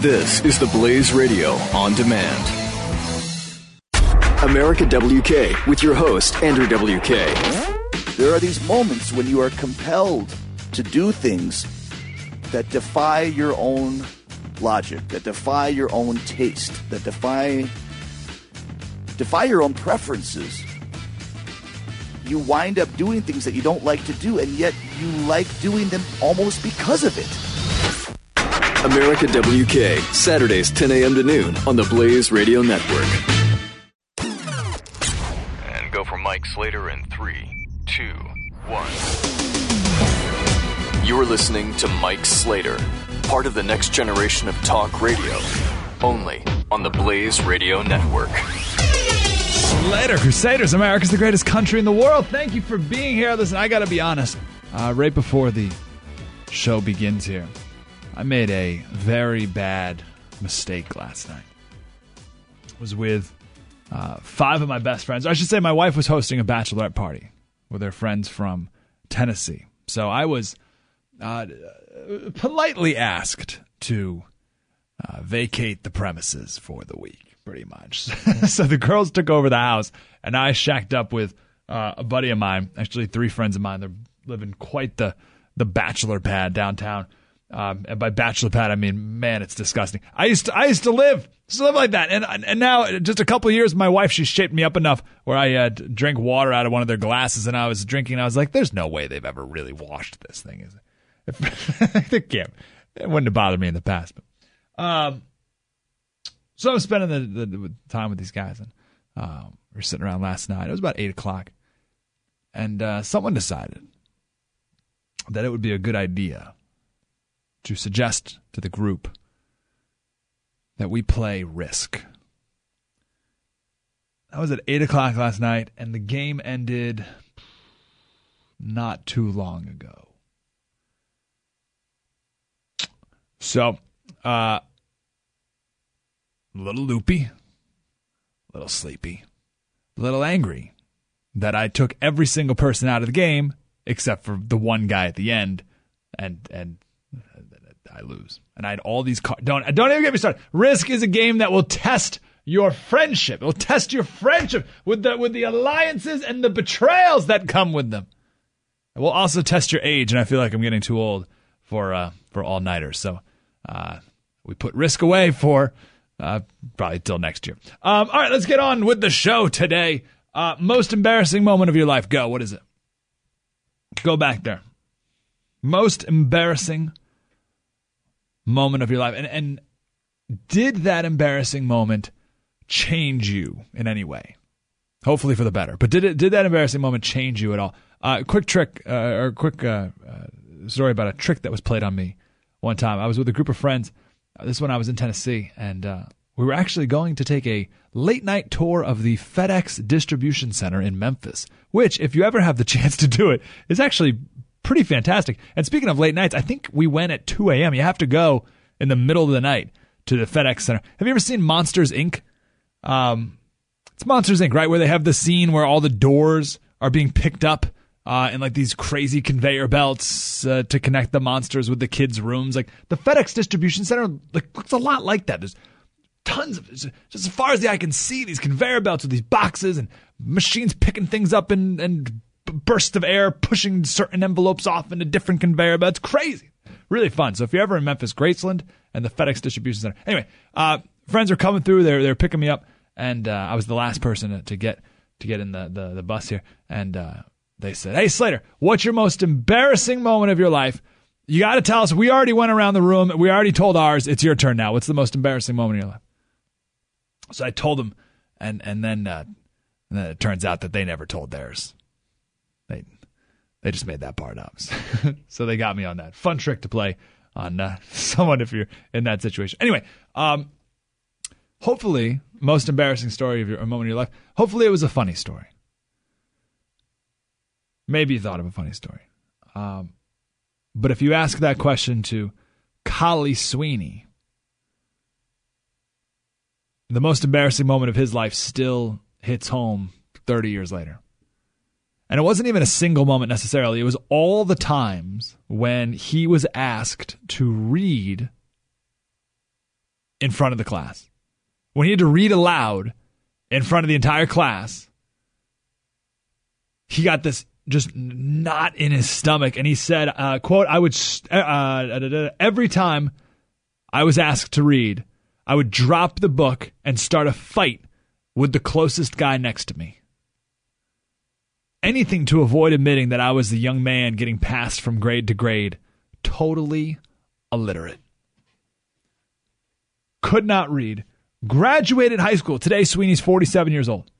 This is the Blaze Radio on demand. America WK with your host, Andrew WK. There are these moments when you are compelled to do things that defy your own logic, that defy your own taste, that defy defy your own preferences. You wind up doing things that you don't like to do, and yet you like doing them almost because of it. America WK, Saturdays 10 a.m. to noon on the Blaze Radio Network. And go for Mike Slater in three, two, one. You're listening to Mike Slater, part of the next generation of talk radio, only on the Blaze Radio Network. Slater Crusaders, America's the greatest country in the world. Thank you for being here. Listen, I got to be honest. Uh, right before the show begins here, I made a very bad mistake last night. I was with uh, five of my best friends. I should say my wife was hosting a bachelorette party with her friends from Tennessee. So I was uh, politely asked to uh, vacate the premises for the week, pretty much. so the girls took over the house, and I shacked up with uh, a buddy of mine, actually three friends of mine. They're living quite the the bachelor pad downtown. Um, and by bachelor pad, I mean, man, it's disgusting. I used to, I used to live, used to live like that, and and now just a couple years, my wife she shaped me up enough where I uh, drink water out of one of their glasses, and I was drinking. And I was like, "There's no way they've ever really washed this thing." Is it? They can't. It wouldn't have bothered me in the past, but um, so I'm spending the, the, the time with these guys, and um, we are sitting around last night. It was about eight o'clock, and uh, someone decided that it would be a good idea to suggest to the group that we play Risk. That was at 8 o'clock last night, and the game ended not too long ago. So, uh, a little loopy, a little sleepy, a little angry that I took every single person out of the game except for the one guy at the end, and and I lose. And I had all these cards. Don't don't even get me started. Risk is a game that will test your friendship. It will test your friendship with the with the alliances and the betrayals that come with them. It will also test your age, and I feel like I'm getting too old for uh, for all nighters. So uh, we put Risk away for uh, probably till next year. Um, all right, let's get on with the show today. Uh, most embarrassing moment of your life. Go. What is it? Go back there. Most embarrassing moment of your life. And and did that embarrassing moment change you in any way? Hopefully for the better. But did it did that embarrassing moment change you at all? Uh, quick trick uh, or quick uh, uh story about a trick that was played on me one time. I was with a group of friends. Uh, this one I was in Tennessee, and uh, we were actually going to take a late night tour of the FedEx distribution center in Memphis, which, if you ever have the chance to do it, is actually pretty fantastic. And speaking of late nights, I think we went at 2 a.m. You have to go in the middle of the night to the FedEx Center. Have you ever seen Monsters Inc? Um, it's Monsters Inc, right? Where they have the scene where all the doors are being picked up uh, and like these crazy conveyor belts uh, to connect the monsters with the kids' rooms. Like the FedEx distribution center like looks a lot like that. There's tons of just as far as the eye can see these conveyor belts with these boxes and machines picking things up and and bursts of air pushing certain envelopes off into different conveyor belts. Crazy. Really fun. So if you're ever in Memphis, Graceland and the FedEx distribution center. Anyway, uh, friends are coming through. They're they're picking me up, and uh, I was the last person to get to get in the the, the bus here. And uh, they said, "Hey Slater, what's your most embarrassing moment of your life?" You got to tell us. We already went around the room. We already told ours. It's your turn now. What's the most embarrassing moment of your life? So I told them, and and then, uh, and then it turns out that they never told theirs. They they just made that part up. so they got me on that. Fun trick to play on uh, someone if you're in that situation. Anyway, um, hopefully, most embarrassing story of your moment of your life. Hopefully, it was a funny story. Maybe you thought of a funny story. Um, but if you ask that question to Khali Sweeney, the most embarrassing moment of his life still hits home 30 years later. And it wasn't even a single moment necessarily. It was all the times when he was asked to read in front of the class. When he had to read aloud in front of the entire class, he got this just knot in his stomach, and he said, uh, "quote I would uh, uh, every time I was asked to read, I would drop the book and start a fight with the closest guy next to me." Anything to avoid admitting that I was the young man getting passed from grade to grade, totally illiterate. Could not read. Graduated high school. Today, Sweeney's 47 years old.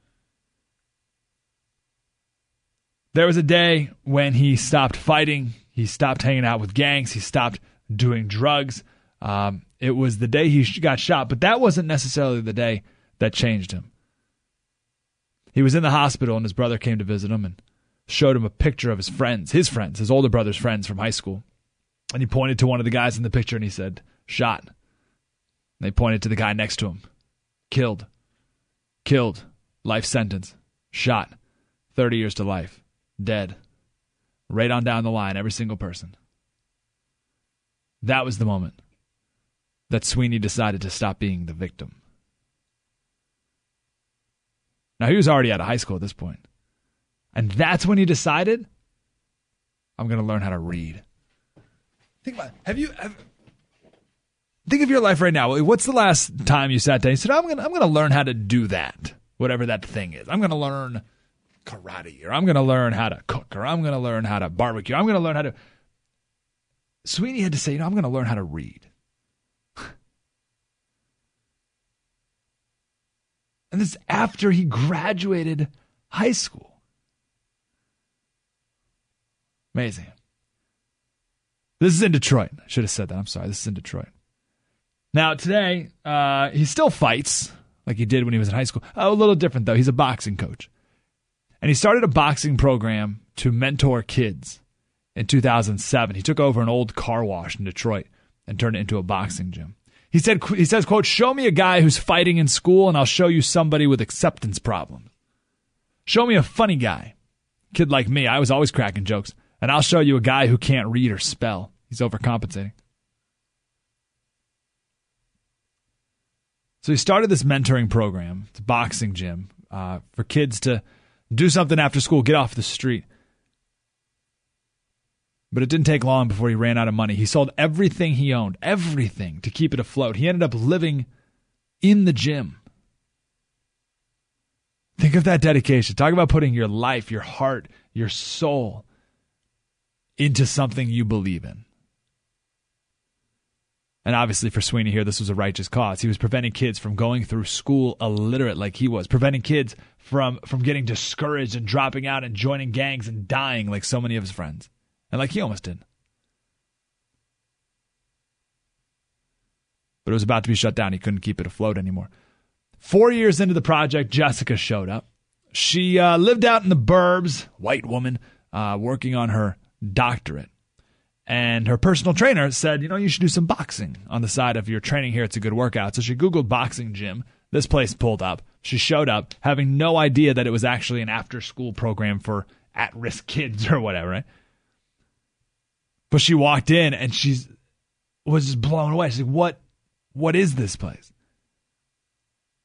There was a day when he stopped fighting, he stopped hanging out with gangs, he stopped doing drugs. Um, it was the day he got shot, but that wasn't necessarily the day that changed him. He was in the hospital, and his brother came to visit him and showed him a picture of his friends, his friends, his older brother's friends from high school. And he pointed to one of the guys in the picture and he said, Shot. And they pointed to the guy next to him. Killed. Killed. Life sentence. Shot. 30 years to life. Dead. Right on down the line, every single person. That was the moment that Sweeney decided to stop being the victim. Now, he was already out of high school at this point. And that's when he decided, I'm going to learn how to read. Think about it. Have you have, think of your life right now. What's the last time you sat down and said, I'm going I'm going to learn how to do that, whatever that thing is. I'm going to learn karate or I'm going to learn how to cook or I'm going to learn how to barbecue. I'm going to learn how to Sweeney had to say, you know, I'm going to learn how to read. And this after he graduated high school. Amazing. This is in Detroit. I should have said that. I'm sorry. This is in Detroit. Now, today, uh, he still fights like he did when he was in high school. Oh, a little different, though. He's a boxing coach. And he started a boxing program to mentor kids in 2007. He took over an old car wash in Detroit and turned it into a boxing gym. He said, he says, quote, show me a guy who's fighting in school and I'll show you somebody with acceptance problems. Show me a funny guy. Kid like me, I was always cracking jokes. And I'll show you a guy who can't read or spell. He's overcompensating. So he started this mentoring program, it's a boxing gym, uh, for kids to do something after school, get off the street. But it didn't take long before he ran out of money. He sold everything he owned, everything, to keep it afloat. He ended up living in the gym. Think of that dedication. Talk about putting your life, your heart, your soul into something you believe in. And obviously, for Sweeney here, this was a righteous cause. He was preventing kids from going through school illiterate like he was, preventing kids from, from getting discouraged and dropping out and joining gangs and dying like so many of his friends, and like he almost did. But it was about to be shut down. He couldn't keep it afloat anymore. Four years into the project, Jessica showed up. She uh, lived out in the burbs, white woman, uh, working on her doctorate. And her personal trainer said, you know, you should do some boxing on the side of your training here. It's a good workout. So she Googled boxing gym. This place pulled up. She showed up having no idea that it was actually an after school program for at risk kids or whatever, right? But she walked in and she was just blown away. She's like, what, what is this place?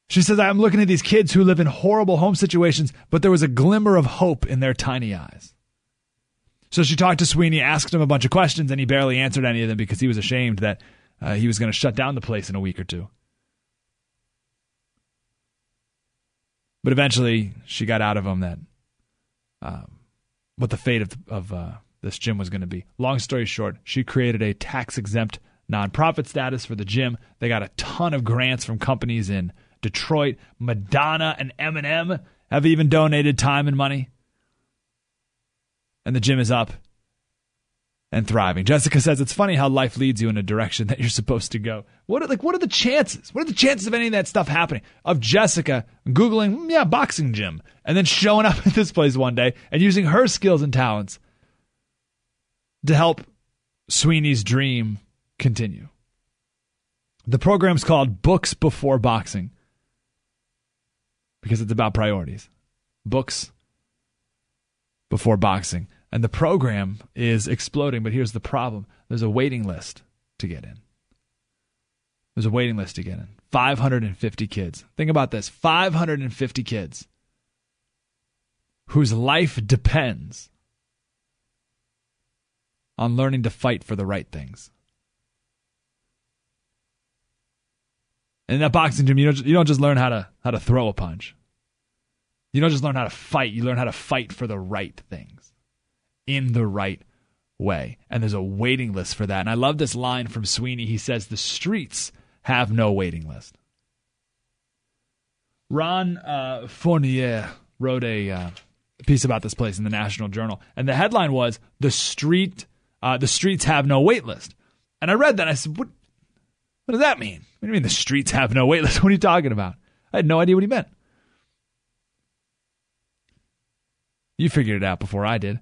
She says, I'm looking at these kids who live in horrible home situations, but there was a glimmer of hope in their tiny eyes. So she talked to Sweeney, asked him a bunch of questions, and he barely answered any of them because he was ashamed that uh, he was going to shut down the place in a week or two. But eventually, she got out of him that um, what the fate of, of uh, this gym was going to be. Long story short, she created a tax exempt nonprofit status for the gym. They got a ton of grants from companies in Detroit. Madonna and Eminem have even donated time and money and the gym is up and thriving. Jessica says it's funny how life leads you in a direction that you're supposed to go. What are, like what are the chances? What are the chances of any of that stuff happening? Of Jessica googling, yeah, boxing gym, and then showing up at this place one day and using her skills and talents to help Sweeney's dream continue. The program's called Books Before Boxing because it's about priorities. Books before boxing. And the program is exploding, but here's the problem there's a waiting list to get in. There's a waiting list to get in. 550 kids. Think about this 550 kids whose life depends on learning to fight for the right things. And In that boxing gym, you don't, you don't just learn how to how to throw a punch. You don't just learn how to fight. You learn how to fight for the right things in the right way. And there's a waiting list for that. And I love this line from Sweeney. He says, The streets have no waiting list. Ron uh, Fournier wrote a uh, piece about this place in the National Journal, and the headline was "The street, uh, the streets have no wait list." And I read that, I said, "What? What does that mean? What do you mean the streets have no wait list? What are you talking about?" I had no idea what he meant. You figured it out before I did.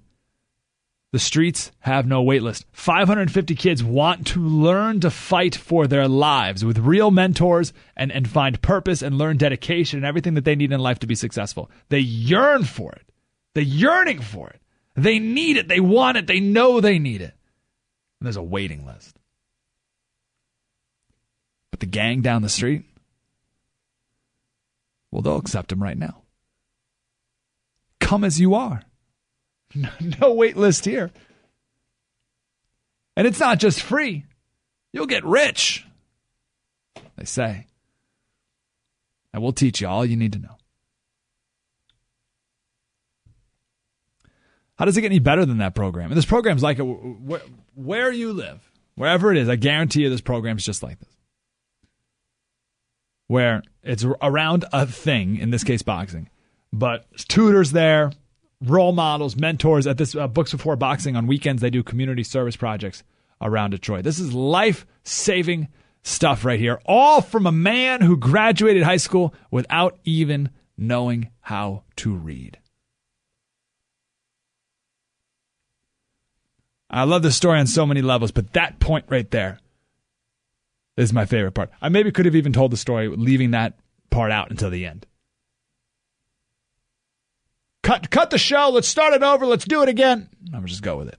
The streets have no waitlist. 550 kids want to learn to fight for their lives with real mentors and, and find purpose and learn dedication and everything that they need in life to be successful. They yearn for it. They're yearning for it. They need it. They want it. They know they need it. And there's a waiting list. But the gang down the street, well, they'll accept them right now. Come as you are. No wait list here. And it's not just free. You'll get rich, they say. And we'll teach you all you need to know. How does it get any better than that program? And this program's like a, where, where you live, wherever it is, I guarantee you this program's just like this. Where it's around a thing, in this case boxing, but tutors there, role models, mentors at this uh, Books Before Boxing on weekends. They do community service projects around Detroit. This is life saving stuff right here, all from a man who graduated high school without even knowing how to read. I love the story on so many levels, but that point right there is my favorite part. I maybe could have even told the story leaving that part out until the end. Cut, cut the show. Let's start it over. Let's do it again. I'm just go with it.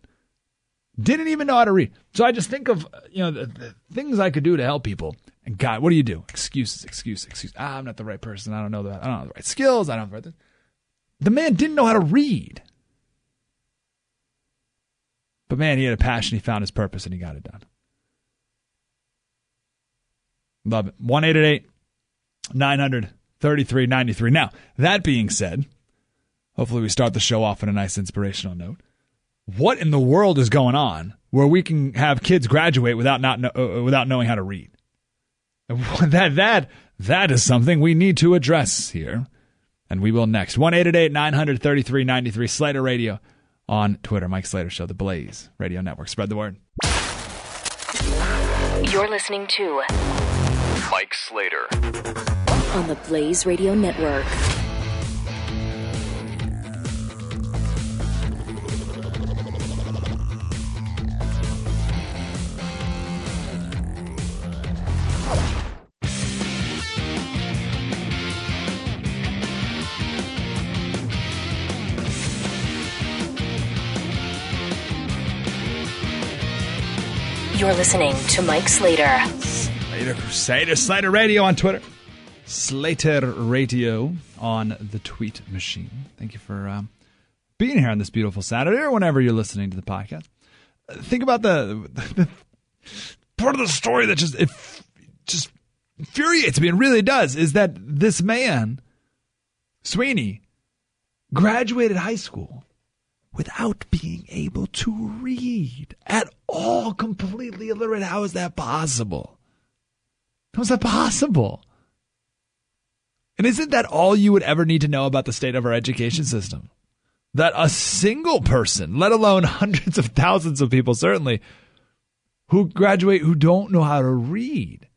Didn't even know how to read. So I just think of you know the, the things I could do to help people. And God, what do you do? Excuses, excuses, excuses. Ah, I'm not the right person. I don't know that. I don't have the right skills. I don't the right. The man didn't know how to read. But man, he had a passion. He found his purpose and he got it done. Love it. 1 900 3393. Now, that being said, Hopefully, we start the show off on a nice inspirational note. What in the world is going on where we can have kids graduate without not know, uh, uh without knowing how to read? That that that is something we need to address here, and we will next. One eight eight eight nine hundred thirty three ninety three Slater Radio on Twitter. Mike Slater Show, the Blaze Radio Network. Spread the word. You're listening to Mike Slater on the Blaze Radio Network. You're listening to Mike Slater. Slater, Slater, Slater Radio on Twitter. Slater Radio on the tweet machine. Thank you for um, being here on this beautiful Saturday or whenever you're listening to the podcast. Think about the, the part of the story that just it just infuriates me and really does is that this man, Sweeney, graduated high school without being able to read at all, completely illiterate. How is that possible? How is that possible? And isn't that all you would ever need to know about the state of our education system? That a single person, let alone hundreds of thousands of people, certainly, who graduate who don't know how to read.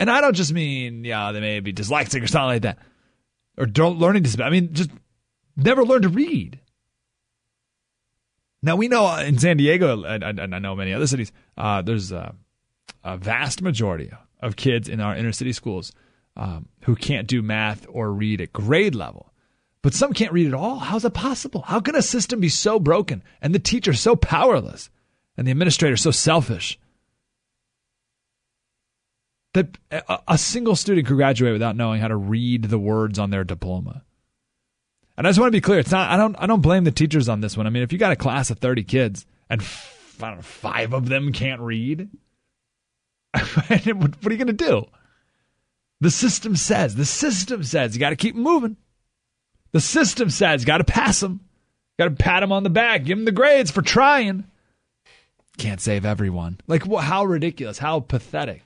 And I don't just mean, yeah, they may be dyslexic or something like that, or don't learning disability. I mean, just never learn to read. Now we know in San Diego, and I, know many other cities, uh, there's a, a, vast majority of kids in our inner city schools um, who can't do math or read at grade level. But some can't read at all. How's that possible? How can a system be so broken and the teacher so powerless and the administrator so selfish? that a, a single student could graduate without knowing how to read the words on their diploma. And I just want to be clear, it's not. I don't. I don't blame the teachers on this one. I mean, if you got a class of thirty kids and know, five of them can't read, what are you going to do? The system says. The system says you got to keep moving. The system says got to pass them. Got to pat them on the back, give them the grades for trying. Can't save everyone. Like, wh- how ridiculous, how pathetic.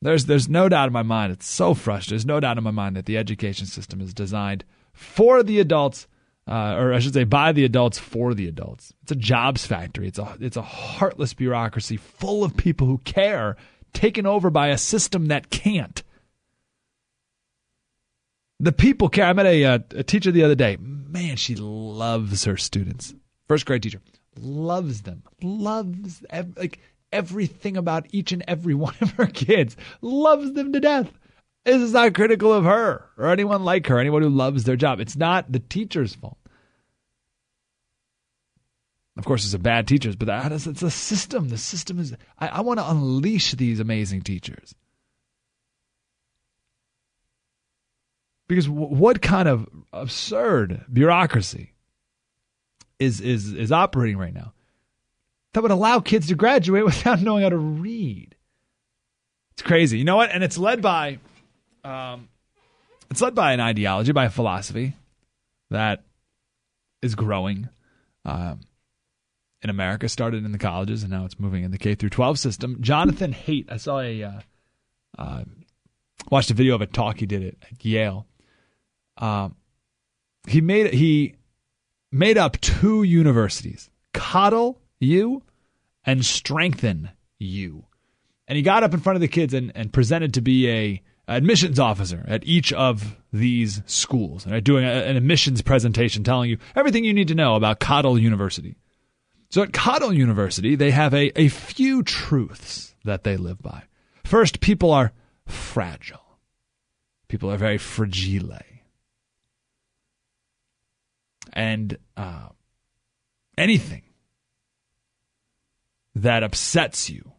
There's, there's no doubt in my mind, it's so frustrating. There's no doubt in my mind that the education system is designed for the adults, uh, or I should say, by the adults for the adults. It's a jobs factory. It's a, it's a heartless bureaucracy full of people who care, taken over by a system that can't. The people care. I met a, uh, a teacher the other day. Man, she loves her students. First grade teacher loves them, loves like everything about each and every one of her kids, loves them to death. This is not critical of her or anyone like her, anyone who loves their job. It's not the teacher's fault. Of course, it's a bad teachers, but that is, it's a system. The system is. I, I want to unleash these amazing teachers. Because w- what kind of absurd bureaucracy is is is operating right now that would allow kids to graduate without knowing how to read? It's crazy. You know what? And it's led by, um, it's led by an ideology, by a philosophy that is growing. Um, in America, started in the colleges, and now it's moving in the K through 12 system. Jonathan Haidt, I saw a, uh, uh, watched a video of a talk he did at, at Yale. Um, he made he made up two universities, coddle you and strengthen you. And he got up in front of the kids and, and presented to be a admissions officer at each of these schools, right? Doing a, an admissions presentation telling you everything you need to know about Coddle University. So at Coddle University, they have a, a few truths that they live by. First, people are fragile. People are very fragile. And uh, anything that upsets you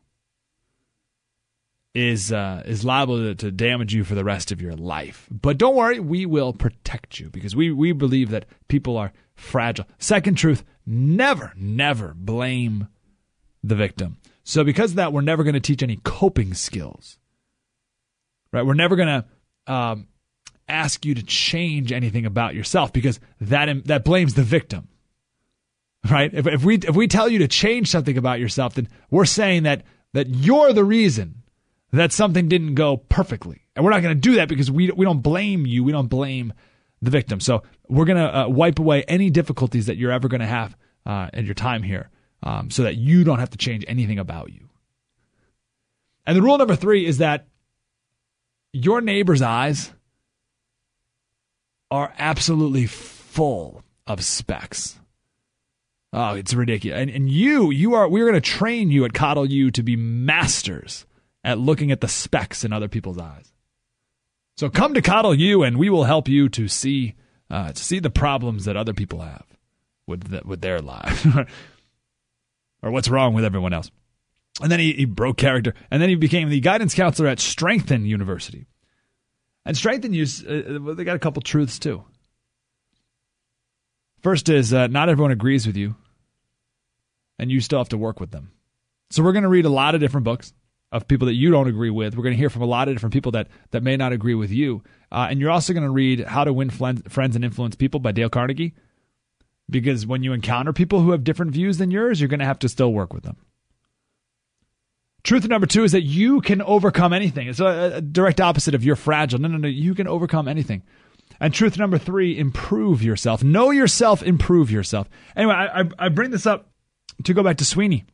is uh, is liable to, to damage you for the rest of your life. But don't worry, we will protect you because we, we believe that people are fragile. Second truth, never, never blame the victim. So because of that, we're never going to teach any coping skills. Right? We're never going to um, ask you to change anything about yourself because that that blames the victim. Right? If, if we if we tell you to change something about yourself, then we're saying that that you're the reason that something didn't go perfectly. And we're not going to do that because we, we don't blame you. We don't blame the victim. So we're going to uh, wipe away any difficulties that you're ever going to have uh, in your time here um, so that you don't have to change anything about you. And the rule number three is that your neighbor's eyes are absolutely full of specks. Oh, it's ridiculous. And, and you, you are, we're going to train you at Coddle U to be masters at looking at the specks in other people's eyes. So come to Coddle U, and we will help you to see uh, to see the problems that other people have with the, with their lives, or what's wrong with everyone else. And then he, he broke character, and then he became the guidance counselor at Strengthen University. And Strengthen U, uh, they got a couple truths too. First is uh, not everyone agrees with you, and you still have to work with them. So we're going to read a lot of different books of people that you don't agree with. We're going to hear from a lot of different people that that may not agree with you. Uh, and you're also going to read How to Win Friends and Influence People by Dale Carnegie. Because when you encounter people who have different views than yours, you're going to have to still work with them. Truth number two is that you can overcome anything. It's a, a direct opposite of you're fragile. No, no, no. You can overcome anything. And truth number three, improve yourself. Know yourself, improve yourself. Anyway, I, I, I bring this up to go back to Sweeney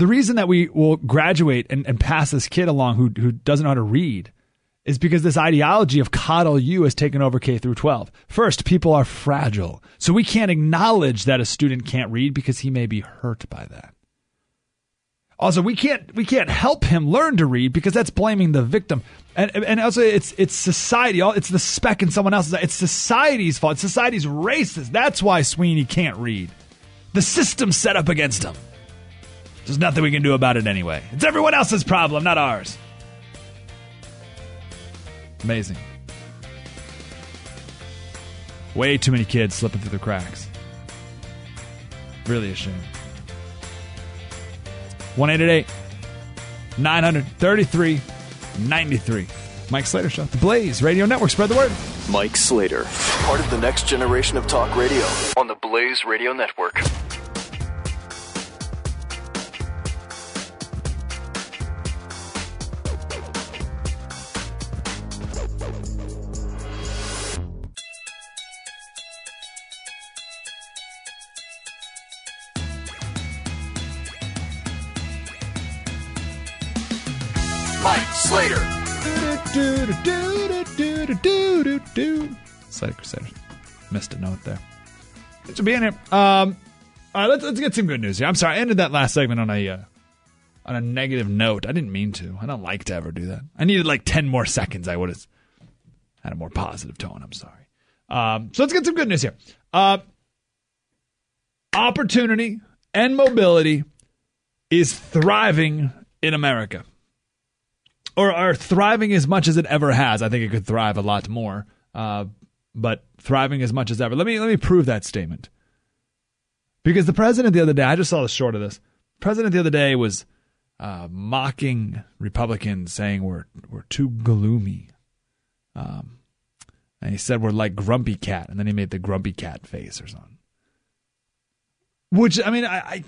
the reason that we will graduate and, and pass this kid along who, who doesn't know how to read is because this ideology of coddle you has taken over K through 12. First, people are fragile. So we can't acknowledge that a student can't read because he may be hurt by that. Also, we can't we can't help him learn to read because that's blaming the victim. And and also it's it's society. It's the speck in someone else's. It's society's fault. It's society's racist. That's why Sweeney can't read. The system's set up against him. There's nothing we can do about it anyway. It's everyone else's problem, not ours. Amazing. Way too many kids slipping through the cracks. Really a shame. 188 933 93. Mike Slater Show. The Blaze Radio Network. Spread the word. Mike Slater, part of the next generation of talk radio on the Blaze Radio Network. Slater Crusader. Missed a note there. Thanks for being here. Um, all right, let's, let's get some good news here. I'm sorry, I ended that last segment on a uh, on a negative note. I didn't mean to. I don't like to ever do that. I needed like ten more seconds. I would have had a more positive tone. I'm sorry. Um, so let's get some good news here. Uh, opportunity and mobility is thriving in America or are thriving as much as it ever has. I think it could thrive a lot more, uh, but thriving as much as ever. Let me let me prove that statement. Because the president the other day, I just saw the short of this. The president the other day was uh, mocking Republicans, saying we're we're too gloomy. Um, and he said we're like Grumpy Cat, and then he made the Grumpy Cat face or something. Which I mean, I, I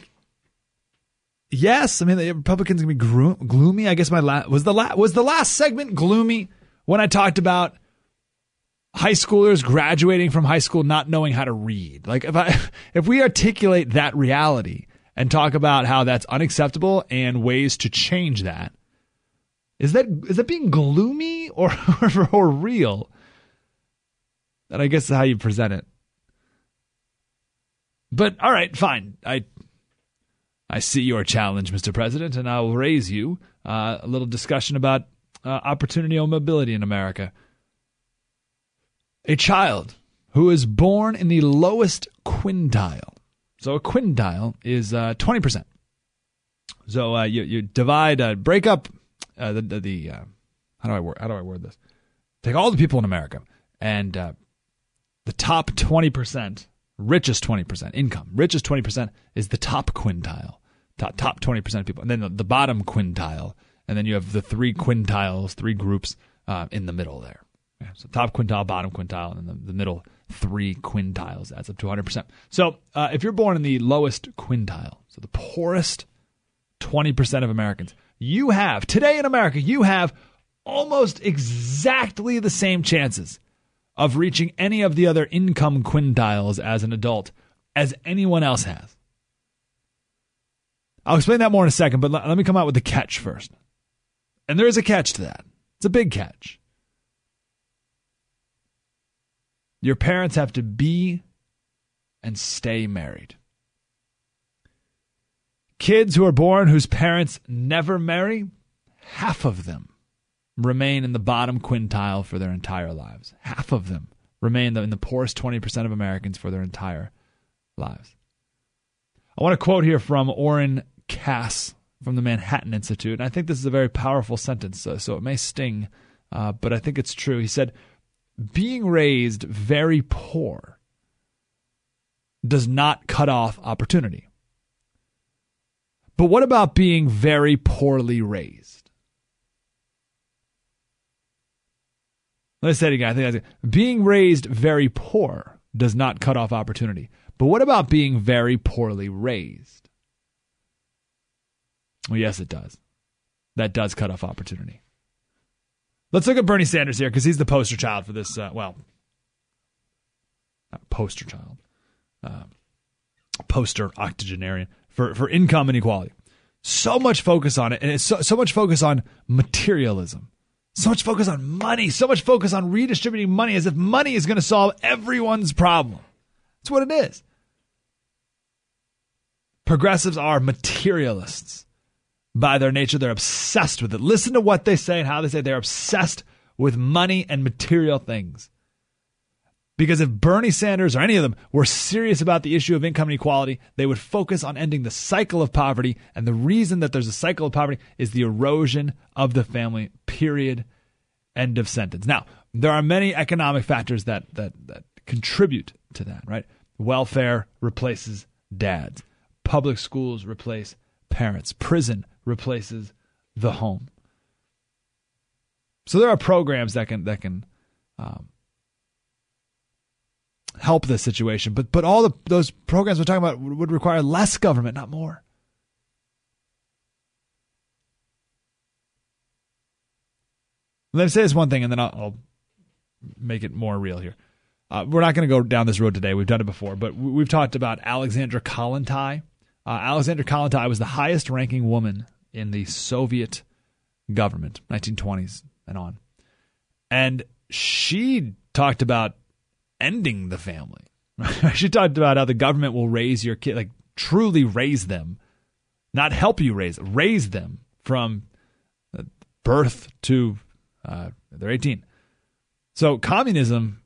yes, I mean the Republicans gonna be gro- gloomy. I guess my la- was the la- was the last segment gloomy when I talked about high schoolers graduating from high school not knowing how to read. Like if I if we articulate that reality and talk about how that's unacceptable and ways to change that, is that is that being gloomy or or, or real? That I guess is how you present it. But all right, fine. I I see your challenge, Mr. President, and I will raise you uh, a little discussion about uh, opportunity or mobility in America. A child who is born in the lowest quintile. So a quintile is uh, 20%. So uh, you, you divide, uh, break up uh, the, the, the uh, how do I word, how do I word this? Take all the people in America and uh, the top 20%, richest 20% income, richest 20% is the top quintile top, top 20% of people. And then the, the, bottom quintile. And then you have the three quintiles, three groups uh, in the middle there. Yeah, so top quintile, bottom quintile, and then the, the middle three quintiles adds up to 100%. So uh, if you're born in the lowest quintile, so the poorest 20% of Americans, you have, today in America, you have almost exactly the same chances of reaching any of the other income quintiles as an adult as anyone else has. I'll explain that more in a second, but let, let me come out with the catch first. And there is a catch to that. It's a big catch. Your parents have to be and stay married. Kids who are born whose parents never marry, half of them remain in the bottom quintile for their entire lives. Half of them remain in the poorest 20% of Americans for their entire lives. I want to quote here from Oren Cass from the Manhattan Institute. And I think this is a very powerful sentence, so, it may sting, uh, but I think it's true. He said, Being raised very poor does not cut off opportunity. But what about being very poorly raised? Let me say it again. I think that's being raised very poor does not cut off opportunity. But what about being very poorly raised? Well, yes, it does. That does cut off opportunity. Let's look at Bernie Sanders here because he's the poster child for this. Uh, well, poster child, uh, poster octogenarian for, for income inequality. So much focus on it, and it's so, so much focus on materialism. So much focus on money, so much focus on redistributing money as if money is going to solve everyone's problem. That's what it is. Progressives are materialists by their nature. They're obsessed with it. Listen to what they say and how they say they're obsessed with money and material things. Because if Bernie Sanders or any of them were serious about the issue of income inequality, they would focus on ending the cycle of poverty. And the reason that there's a cycle of poverty is the erosion of the family, period. End of sentence. Now, there are many economic factors that, that, that contribute to that, right? Welfare replaces dads, public schools replace parents, prison replaces the home. So there are programs that can that can um, help this situation, but but all the, those programs we're talking about would require less government, not more. Let me say this one thing, and then I'll, I'll make it more real here. Uh, we're not going to go down this road today. We've done it before, but we've talked about Alexandra Kollontai. Uh, Kollontai was the highest ranking woman in the Soviet government, 1920s and on. And she talked about ending the family. she talked about how the government will raise your kid, like truly raise them, not help you raise, raise them from birth to uh, they're 18. So communism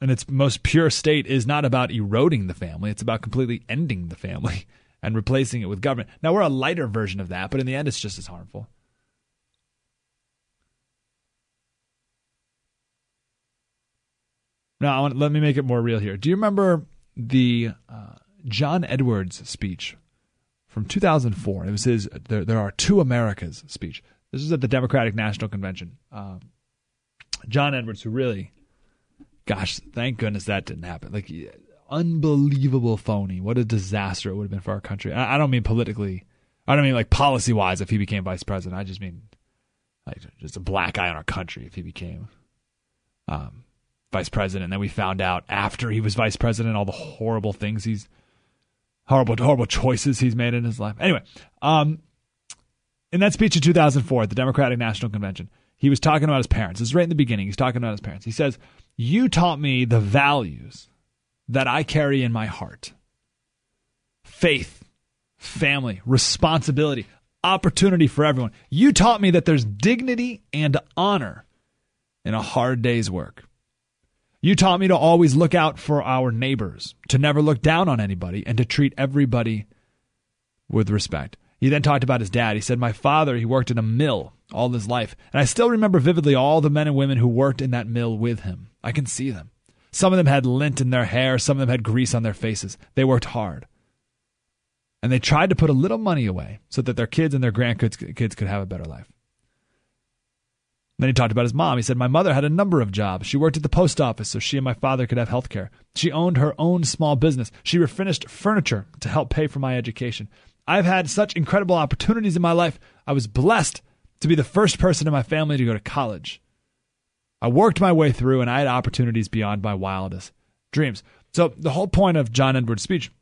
in its most pure state is not about eroding the family. It's about completely ending the family and replacing it with government. Now we're a lighter version of that, but in the end, it's just as harmful. Now, want, let me make it more real here. Do you remember the uh, John Edwards speech from 2004? It was his "There, there Are Two Americas" speech. This was at the Democratic National Convention. Um, John Edwards, who really, gosh, thank goodness that didn't happen. Like, unbelievable phony. What a disaster it would have been for our country. I, don't mean politically. I don't mean like policy wise if he became vice president. I just mean like just a black eye on our country if he became um, vice president. And then we found out after he was vice president all the horrible things he's horrible horrible choices he's made in his life. Anyway, um, in that speech in 2004 at the Democratic National Convention, he was talking about his parents. Is right in the beginning. He's talking about his parents. He says, "You taught me the values that I carry in my heart: faith, family, responsibility, opportunity for everyone. You taught me that there's dignity and honor in a hard day's work." You taught me to always look out for our neighbors, to never look down on anybody, and to treat everybody with respect. He then talked about his dad. He said, My father, he worked in a mill all his life. And I still remember vividly all the men and women who worked in that mill with him. I can see them. Some of them had lint in their hair, some of them had grease on their faces. They worked hard. And they tried to put a little money away so that their kids and their grandkids kids could have a better life. Then he talked about his mom. He said, My mother had a number of jobs. She worked at the post office so she and my father could have health care. She owned her own small business. She refinished furniture to help pay for my education. I've had such incredible opportunities in my life. I was blessed to be the first person in my family to go to college. I worked my way through and I had opportunities beyond my wildest dreams. So, the whole point of John Edwards' speech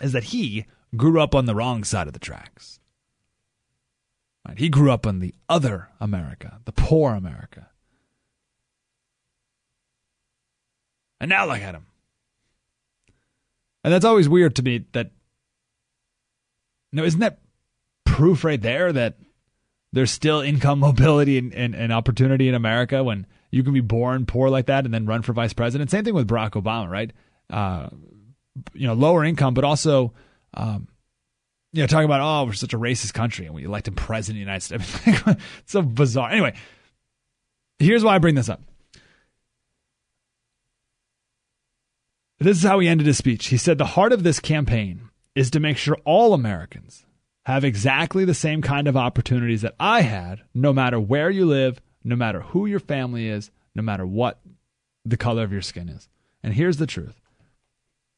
is that he grew up on the wrong side of the tracks. Right? He grew up on the other America, the poor America. And now look at him. And that's always weird to me that no, isn't that proof right there that there's still income mobility and, and, and, opportunity in America when you can be born poor like that and then run for vice president? Same thing with Barack Obama, right? Uh, you know, lower income, but also um, you know, talking about, oh, we're such a racist country and we elect president of the United States. it's so bizarre. Anyway, here's why I bring this up. This is how he ended his speech. He said, The heart of this campaign is to make sure all Americans have exactly the same kind of opportunities that I had, no matter where you live, no matter who your family is, no matter what the color of your skin is. And here's the truth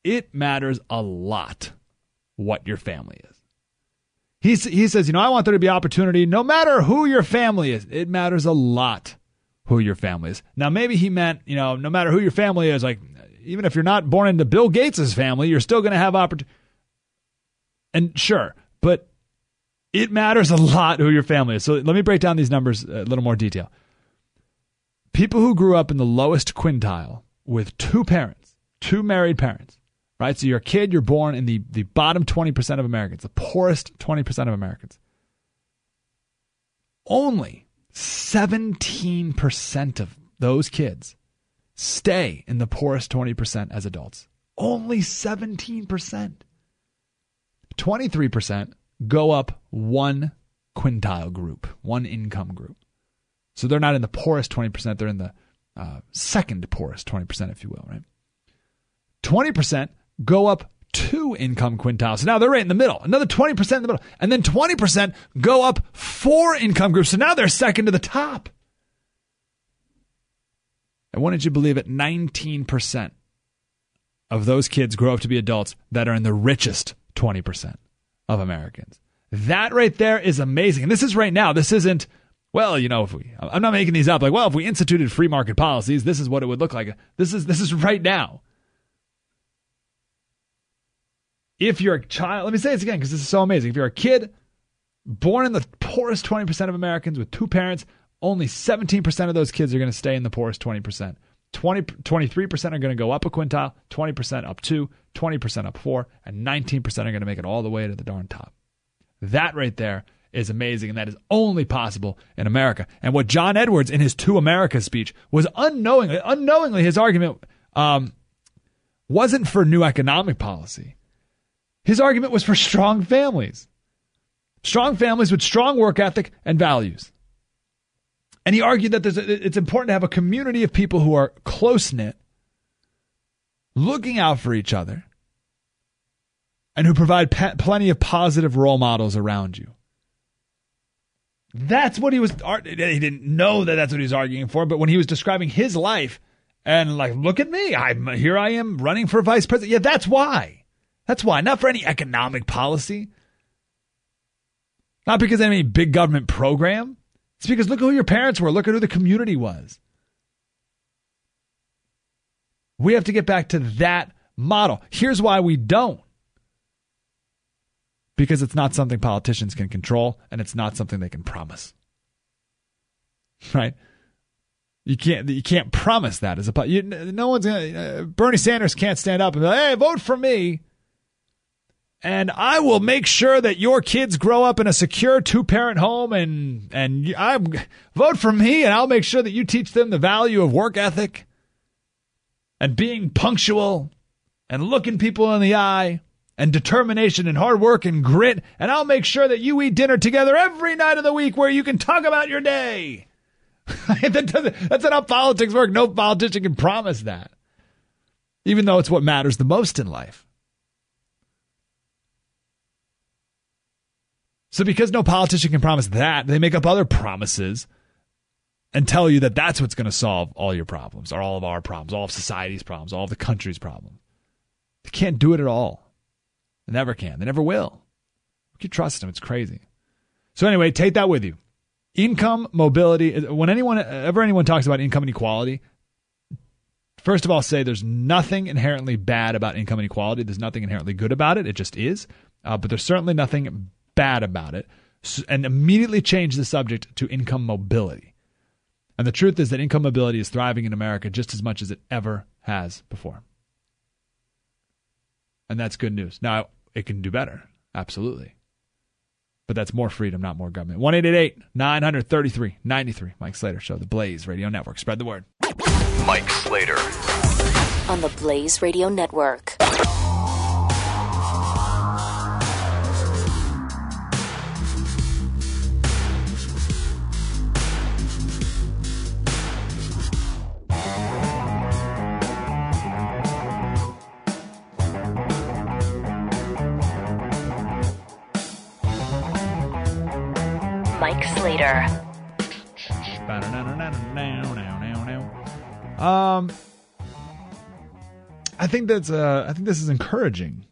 it matters a lot what your family is. He, he says, you know, I want there to be opportunity no matter who your family is. It matters a lot who your family is. Now, maybe he meant, you know, no matter who your family is, like, even if you're not born into Bill Gates' family, you're still going to have opportunity. And sure, but it matters a lot who your family is. So let me break down these numbers a little more detail. People who grew up in the lowest quintile with two parents, two married parents, right? So you're a kid, you're born in the, the bottom 20% of Americans, the poorest 20% of Americans. Only 17% of those kids, stay in the poorest 20% as adults. Only 17%. 23% go up one quintile group, one income group. So they're not in the poorest 20%, they're in the uh, second poorest 20%, if you will, right? 20% go up two income quintiles. So now they're right in the middle. Another 20% in the middle. And then 20% go up four income groups. So now they're second to the top. And wouldn't you believe it? 19% of those kids grow up to be adults that are in the richest 20% of Americans. That right there is amazing. And this is right now. This isn't, well, you know, if we, I'm not making these up. Like, well, if we instituted free market policies, this is what it would look like. This is, this is right now. If you're a child, let me say this again because this is so amazing. If you're a kid born in the poorest 20% of Americans with two parents, only 17% of those kids are going to stay in the poorest 20%. 20, 23% are going to go up a quintile, 20% up two, 20% up four, and 19% are going to make it all the way to the darn top. That right there is amazing, and that is only possible in America. And what John Edwards in his Two America speech was unknowingly, unknowingly, his argument um, wasn't for new economic policy. His argument was for strong families, strong families with strong work ethic and values. And he argued that a, it's important to have a community of people who are close knit, looking out for each other, and who provide plenty of positive role models around you. That's what he was. He didn't know that that's what he was arguing for, but when he was describing his life and like, look at me, I'm here. I am running for vice president. Yeah, that's why. That's why. Not for any economic policy. Not because of any big government program. It's because look at who your parents were. Look at who the community was. We have to get back to that model. Here's why we don't because it's not something politicians can control and it's not something they can promise. Right? You can't you can't promise that as a you, no one's gonna uh, Bernie Sanders can't stand up and be like, "Hey, vote for me." And I will make sure that your kids grow up in a secure two-parent home and and I vote for me and I'll make sure that you teach them the value of work ethic and being punctual and looking people in the eye and determination and hard work and grit, and I'll make sure that you eat dinner together every night of the week where you can talk about your day. that that's not how politics work. No politician can promise that, even though it's what matters the most in life. So, because no politician can promise that, they make up other promises and tell you that that's what's going to solve all your problems, or all of our problems, all of society's problems, all of the country's problems. They can't do it at all. They never can. They never will. You trust them. It's crazy. So anyway, take that with you. Income mobility. When anyone ever anyone talks about income inequality, first of all, say there's nothing inherently bad about income inequality. There's nothing inherently good about it. It just is. Uh, but there's certainly nothing bad about it. And immediately change the subject to income mobility. And the truth is that income mobility is thriving in America just as much as it ever has before. And that's good news. Now, it can do better. Absolutely. But that's more freedom, not more government. 1 933 93. Mike Slater Show, the Blaze Radio Network. Spread the word. Mike Slater. On the Blaze Radio Network. Mike Slater. Um, I think that's uh, I think this is encouraging.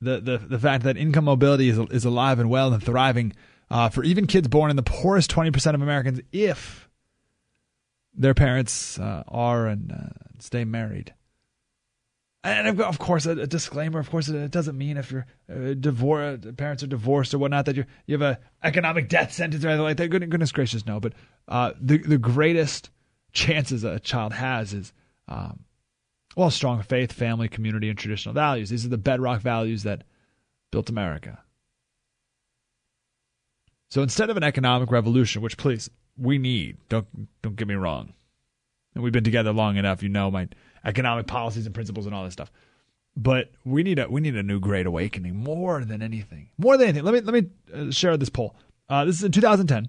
The the the fact that income mobility is is alive and well and thriving uh, for even kids born in the poorest twenty percent of Americans, if their parents uh, are and stay married and of course, a, disclaimer. Of course, it doesn't mean if your uh, divorce parents are divorced or whatnot that you you have a economic death sentence or anything like that. Goodness gracious, no. But uh, the the greatest chances a child has is um, well, strong faith, family, community, and traditional values. These are the bedrock values that built America. So instead of an economic revolution, which please we need, don't don't get me wrong, And we've been together long enough. You know my economic policies and principles and all this stuff. But we need a we need a new great awakening more than anything. More than anything. Let me let me uh, share this poll. Uh, this is in 2010.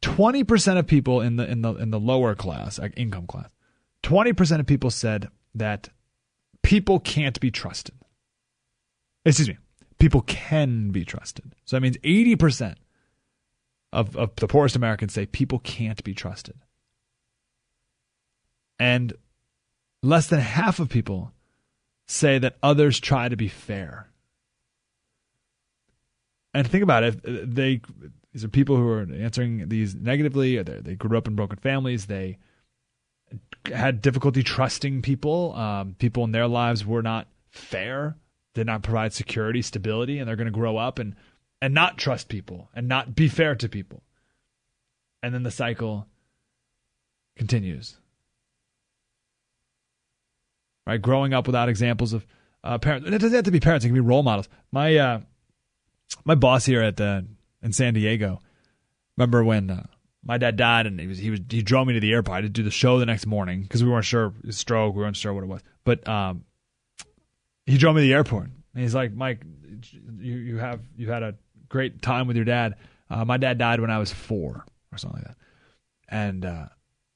Twenty percent of people in the in the in the lower class, income class, twenty percent of people said that people can't be trusted. Excuse me, people can be trusted. So that means eighty percent of of the poorest Americans say people can't be trusted, and less than half of people say that others try to be fair. And think about it, they these are people who are answering these negatively. They grew up in broken families. They had difficulty trusting people. Um, people in their lives were not fair. Did not provide security, stability, and they're going to grow up and and not trust people and not be fair to people. And then the cycle continues. Right, growing up without examples of uh, parents. It doesn't have to be parents; it can be role models. My uh, my boss here at the in San Diego. Remember when uh, my dad died and he was he was he drove me to the airport to do the show the next morning because we weren't sure his stroke, we weren't sure what it was. But um, he drove me to the airport and he's like, Mike, you you have you had a great time with your dad. Uh, my dad died when I was four or something like that. And uh,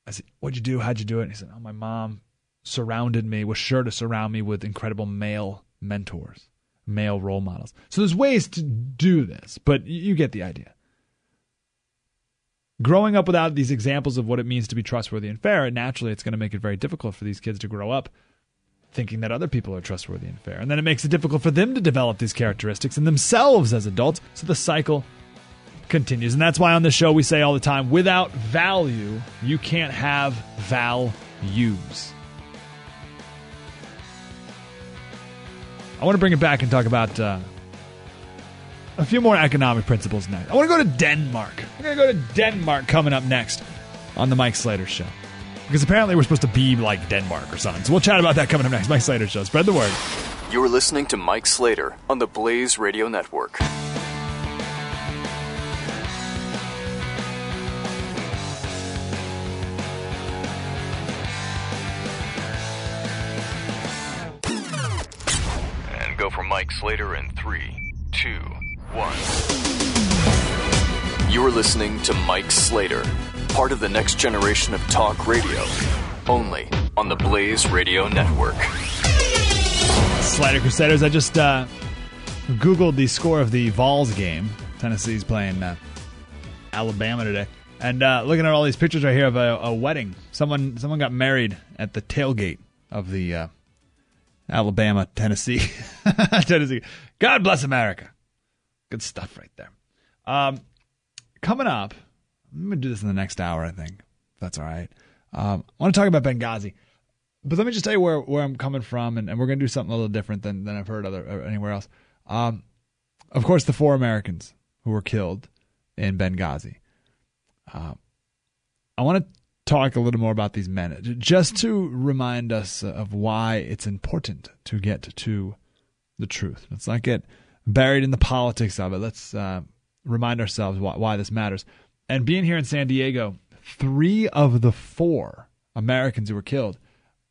I said, "What'd you do? How'd you do it?" And he said, "Oh, my mom surrounded me, was sure to surround me with incredible male mentors." male role models. So there's ways to do this, but you get the idea. Growing up without these examples of what it means to be trustworthy and fair, naturally it's going to make it very difficult for these kids to grow up thinking that other people are trustworthy and fair. And then it makes it difficult for them to develop these characteristics in themselves as adults. So the cycle continues. And that's why on this show we say all the time without value, you can't have values. I want to bring it back and talk about uh, a few more economic principles next. I want to go to Denmark. I'm going to go to Denmark coming up next on the Mike Slater Show. Because apparently we're supposed to be like Denmark or something. So we'll chat about that coming up next. Mike Slater Show. Spread the word. You're listening to Mike Slater on the Blaze Radio Network. For Mike Slater in three, two, one. You're listening to Mike Slater, part of the next generation of talk radio, only on the Blaze Radio Network. Slater Crusaders. I just uh, Googled the score of the Vols game. Tennessee's playing uh, Alabama today. And uh, looking at all these pictures right here of a, a, wedding. Someone someone got married at the tailgate of the uh, Alabama Tennessee Tennessee. God bless America. Good stuff right there. Um, coming up, I'm gonna do this in the next hour. I think if that's all right. Um, I want to talk about Benghazi, but let me just tell you where, where I'm coming from, and, and we're gonna do something a little different than, than I've heard other uh, anywhere else. Um, of course, the four Americans who were killed in Benghazi. Uh, I want to talk a little more about these men, just to remind us of why it's important to get to the truth. Let's not get buried in the politics of it. Let's uh, remind ourselves why, why this matters. And being here in San Diego, three of the four Americans who were killed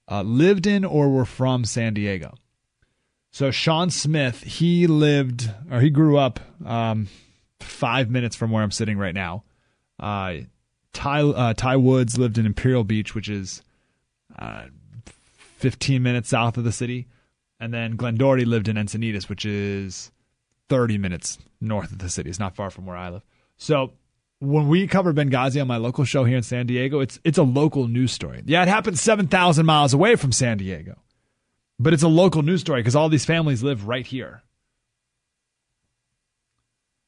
uh, lived in or were from San Diego. So Sean Smith, he lived or he grew up um, five minutes from where I'm sitting right now. Uh, Ty uh, Ty Woods lived in Imperial Beach, which is uh, 15 minutes south of the city, and then Glenn Doherty lived in Encinitas, which is 30 minutes north of the city. It's not far from where I live. So when we cover Benghazi on my local show here in San Diego, it's it's a local news story. Yeah, it happened 7,000 miles away from San Diego, but it's a local news story because all these families live right here.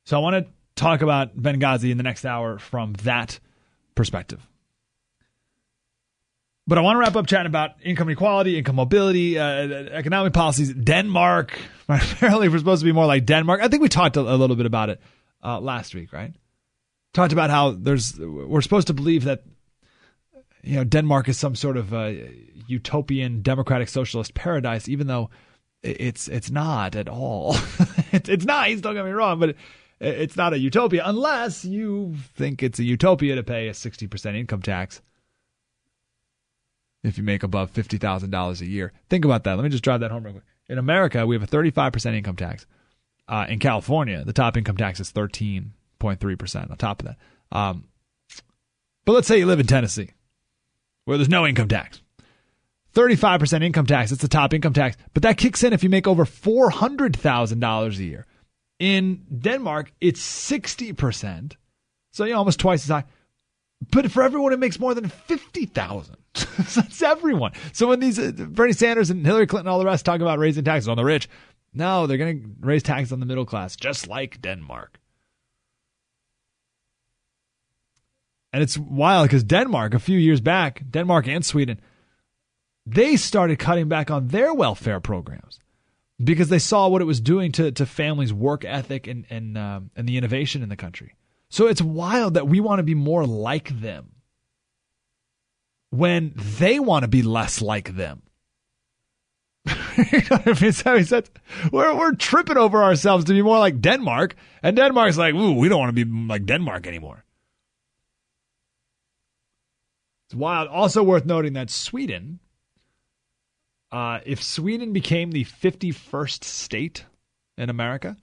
So I want to talk about Benghazi in the next hour from that perspective. But I want to wrap up chatting about income inequality, income mobility, uh, economic policies. Denmark, apparently, we're supposed to be more like Denmark. I think we talked a, a little bit about it uh, last week, right? Talked about how there's we're supposed to believe that you know Denmark is some sort of uh, utopian democratic socialist paradise, even though it's it's not at all. it's, it's nice. Don't get me wrong, but. It, it's not a utopia unless you think it's a utopia to pay a 60% income tax if you make above $50,000 a year. Think about that. Let me just drive that home real quick. In America, we have a 35% income tax. Uh, in California, the top income tax is 13.3% on top of that. Um, but let's say you live in Tennessee, where there's no income tax. 35% income tax, it's the top income tax, but that kicks in if you make over $400,000 a year. In Denmark, it's 60%, so you know, almost twice as high. But for everyone it makes more than 50,000, that's everyone. So when these uh, Bernie Sanders and Hillary Clinton all the rest talk about raising taxes on the rich, no, they're going to raise taxes on the middle class, just like Denmark. And it's wild because Denmark, a few years back, Denmark and Sweden, they started cutting back on their welfare programs because they saw what it was doing to, to families' work ethic and and um, and the innovation in the country. So it's wild that we want to be more like them when they want to be less like them. you know what I mean? So he said, we're, we're tripping over ourselves to be more like Denmark. And Denmark's like, ooh, we don't want to be like Denmark anymore. It's wild. Also worth noting that Sweden, uh, if Sweden became the 51st state in America,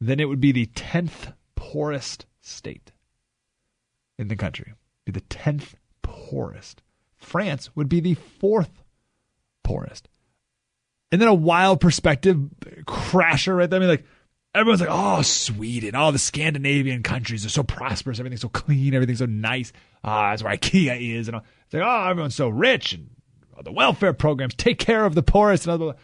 then it would be the 10th poorest state in the country. Be the 10th poorest. France would be the fourth poorest. And then a wild perspective crasher right there. I mean, like, everyone's like, oh, Sweden, all the Scandinavian countries are so prosperous, everything's so clean, everything's so nice. Ah, that's where IKEA is. And all. it's like, oh, everyone's so rich and the welfare programs take care of the poorest and other.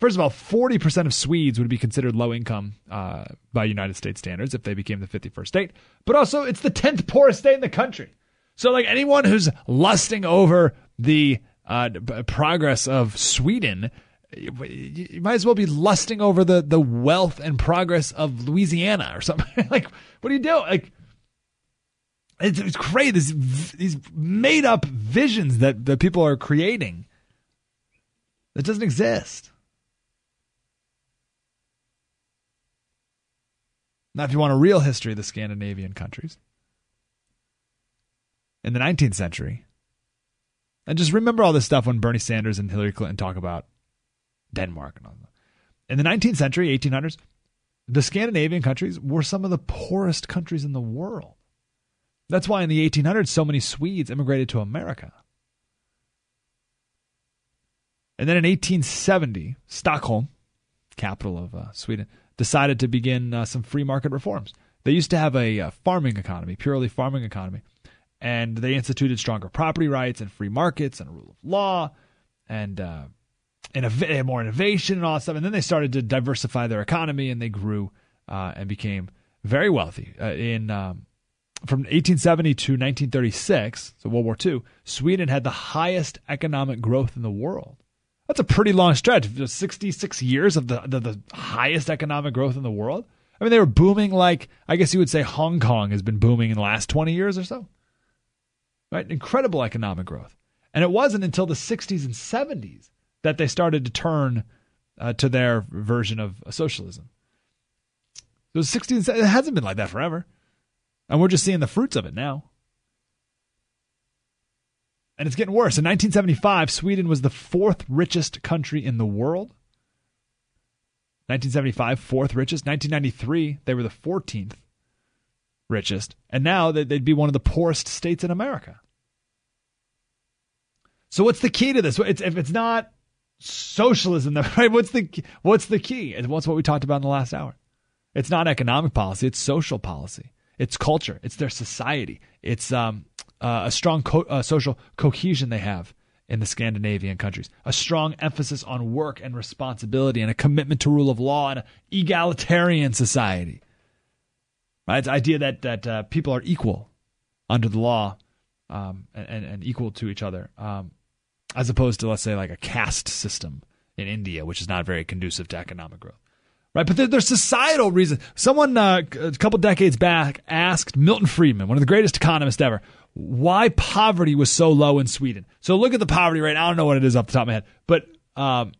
First of all, 40% of Swedes would be considered low income uh, by United States standards if they became the 51st state. But also, it's the 10th poorest state in the country. So, like, anyone who's lusting over the uh, progress of Sweden you might as well be lusting over the the wealth and progress of Louisiana or something. like, what do you do? Like, it's, it's crazy. These these made up visions that that people are creating that doesn't exist. Now, if you want a real history of the Scandinavian countries, in the 19th century, and just remember all this stuff when Bernie Sanders and Hillary Clinton talk about Denmark and all that. In the 19th century, 1800s, the Scandinavian countries were some of the poorest countries in the world. That's why in the 1800s, so many Swedes immigrated to America. And then in 1870, Stockholm, capital of uh, Sweden, decided to begin uh, some free market reforms. They used to have a, a uh, farming economy, purely farming economy, and they instituted stronger property rights and free markets and rule of law and uh, innov- more innovation and all that stuff. And then they started to diversify their economy and they grew uh, and became very wealthy. Uh, in um, from 1870 to 1936, so World War II, Sweden had the highest economic growth in the world. That's a pretty long stretch. 66 years of the, the, the highest economic growth in the world. I mean, they were booming like I guess you would say Hong Kong has been booming in the last 20 years or so. Right? Incredible economic growth. And it wasn't until the 60s and 70s that they started to turn uh, to their version of socialism. So 16, it hasn't been like that forever. And we're just seeing the fruits of it now. And it's getting worse. In 1975, Sweden was the fourth richest country in the world. 1975, fourth richest. 1993, they were the 14th richest. And now they'd be one of the poorest states in America. So what's the key to this? It's, if it's not socialism. Right? What's the what's the key? And what's what we talked about in the last hour? It's not economic policy. It's social policy. It's culture. It's their society. It's um, uh, a strong co- uh, social cohesion they have in the Scandinavian countries. A strong emphasis on work and responsibility, and a commitment to rule of law and an egalitarian society. Right? It's the idea that that uh, people are equal under the law um, and, and equal to each other. Um, as opposed to let's say like a caste system in India, which is not very conducive to economic growth. Right, but there, there's societal reasons. Someone uh, a couple decades back asked Milton Friedman, one of the greatest economists ever, why poverty was so low in Sweden. So look at the poverty rate. I don't know what it is off the top of my head, but um,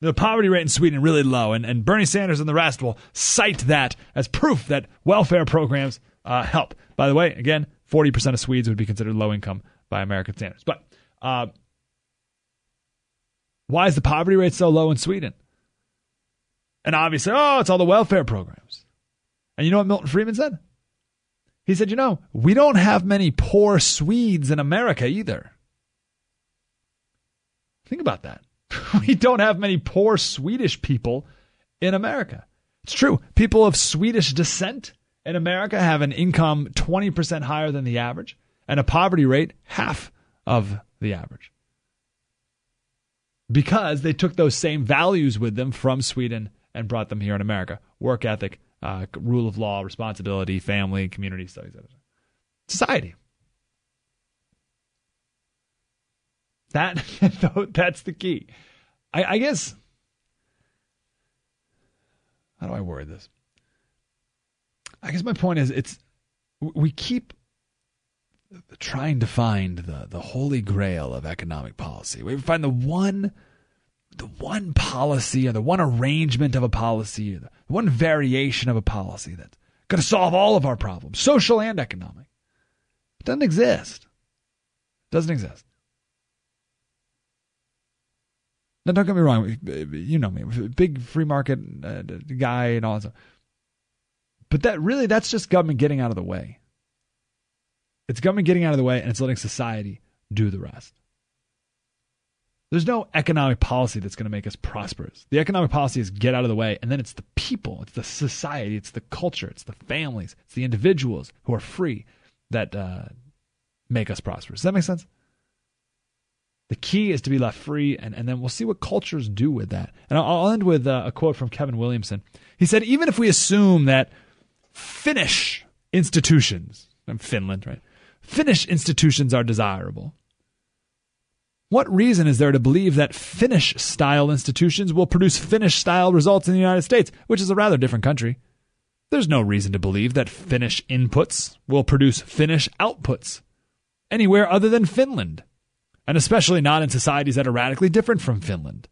the poverty rate in Sweden really low, and, and Bernie Sanders and the rest will cite that as proof that welfare programs uh, help. By the way, again, 40% of Swedes would be considered low income by American standards. But Uh, why is the poverty rate so low in Sweden? And obviously, oh, it's all the welfare programs. And you know what Milton Friedman said? He said, you know, we don't have many poor Swedes in America either. Think about that. we don't have many poor Swedish people in America. It's true. People of Swedish descent in America have an income 20% higher than the average and a poverty rate half of the average. Because they took those same values with them from Sweden and brought them here in America work ethic, uh, rule of law, responsibility, family, community studies, society. That that's the key. I, I guess. How do I word this? I guess my point is it's we keep trying to find the the holy grail of economic policy. We find the one the one policy or the one arrangement of a policy, or the one variation of a policy that's going to solve all of our problems, social and economic. It doesn't exist. It doesn't exist. Now, don't get me wrong. You know me, big free market uh, guy and all that stuff. But that really, that's just government getting out of the way. It's government getting out of the way and it's letting society do the rest. There's no economic policy that's going to make us prosperous. The economic policy is get out of the way, and then it's the people, it's the society, it's the culture, it's the families, it's the individuals who are free that uh, make us prosperous. Does that make sense? The key is to be left free, and, and then we'll see what cultures do with that. And I'll, I'll end with uh, a quote from Kevin Williamson. He said, Even if we assume that Finnish institutions, I'm Finland, right? Finnish institutions are desirable. What reason is there to believe that Finnish style institutions will produce Finnish style results in the United States, which is a rather different country? There's no reason to believe that Finnish inputs will produce Finnish outputs anywhere other than Finland, and especially not in societies that are radically different from Finland.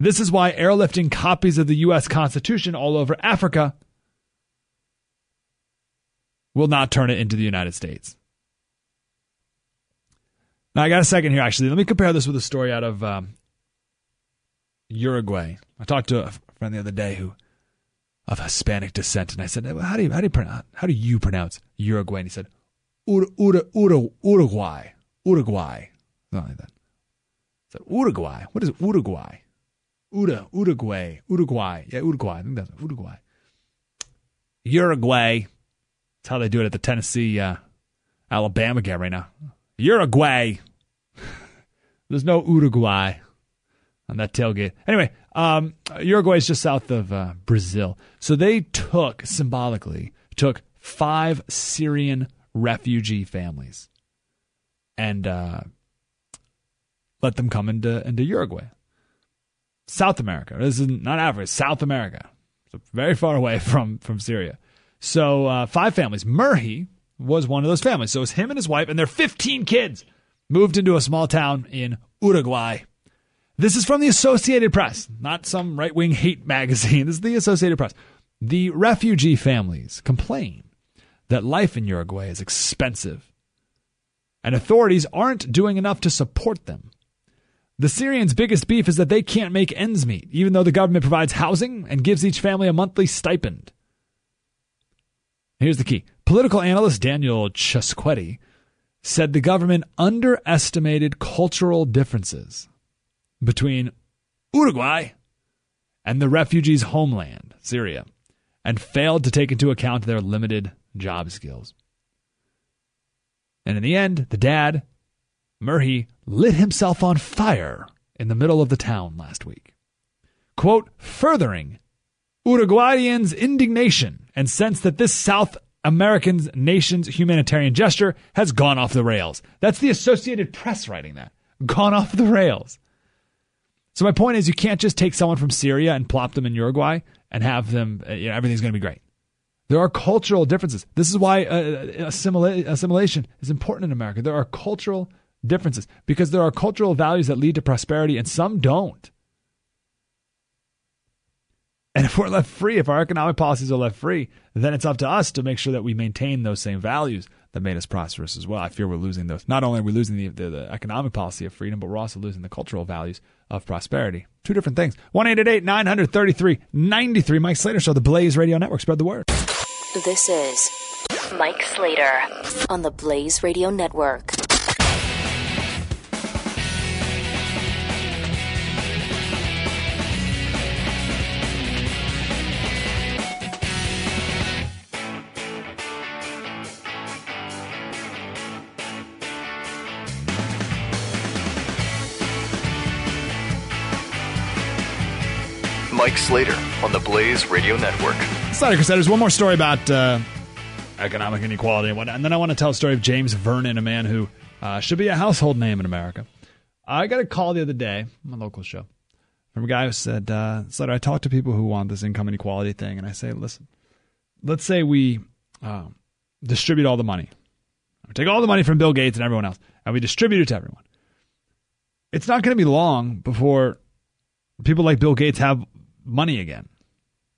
This is why airlifting copies of the U.S. Constitution all over Africa will not turn it into the United States. Now, I got a second here, actually. Let me compare this with a story out of um, Uruguay. I talked to a friend the other day who of Hispanic descent, and I said, "How do you how do you pronounce how do you pronounce Uruguay?" And he said, Ur, Ur, Ur, "Uruguay, Uruguay, something like that." I said, "Uruguay? What is Uruguay?" Ura, Uruguay, Uruguay, yeah, Uruguay. I think that's Uruguay. Uruguay. That's how they do it at the Tennessee uh, Alabama game right now. Uruguay. There's no Uruguay on that tailgate. Anyway, um, Uruguay is just south of uh, Brazil. So they took, symbolically, took five Syrian refugee families and uh, let them come into, into Uruguay. South America. This is not Africa, South America. So very far away from, from Syria. So uh, five families. Murhi, was one of those families. So it was him and his wife and their 15 kids moved into a small town in Uruguay. This is from the Associated Press, not some right wing hate magazine. This is the Associated Press. The refugee families complain that life in Uruguay is expensive and authorities aren't doing enough to support them. The Syrians' biggest beef is that they can't make ends meet, even though the government provides housing and gives each family a monthly stipend. Here's the key Political analyst Daniel Chasquetti said the government underestimated cultural differences between Uruguay and the refugees' homeland, Syria, and failed to take into account their limited job skills. And in the end, the dad, Murhi, lit himself on fire in the middle of the town last week. Quote, furthering Uruguayans' indignation and sense that this South Americans' nation's humanitarian gesture has gone off the rails. That's the Associated Press writing that. Gone off the rails. So my point is, you can't just take someone from Syria and plop them in Uruguay and have them. Uh, you know, everything's going to be great. There are cultural differences. This is why uh, assimila- assimilation is important in America. There are cultural differences because there are cultural values that lead to prosperity and some don't. And if we're left free, if our economic policies are left free, then it's up to us to make sure that we maintain those same values that made us prosperous as well. I fear we're losing those. Not only are we losing the, the, the economic policy of freedom, but we're also losing the cultural values of prosperity. Two different things. 1 933 93. Mike Slater Show, the Blaze Radio Network. Spread the word. This is Mike Slater on the Blaze Radio Network. Mike Slater on the Blaze Radio Network. Slater Crusaders, one more story about uh, economic inequality and whatnot. And then I want to tell a story of James Vernon, a man who uh, should be a household name in America. I got a call the other day, on my local show, from a guy who said, uh, Slater, I talk to people who want this income inequality thing, and I say, listen, let's say we uh, distribute all the money. We take all the money from Bill Gates and everyone else, and we distribute it to everyone. It's not going to be long before people like Bill Gates have money again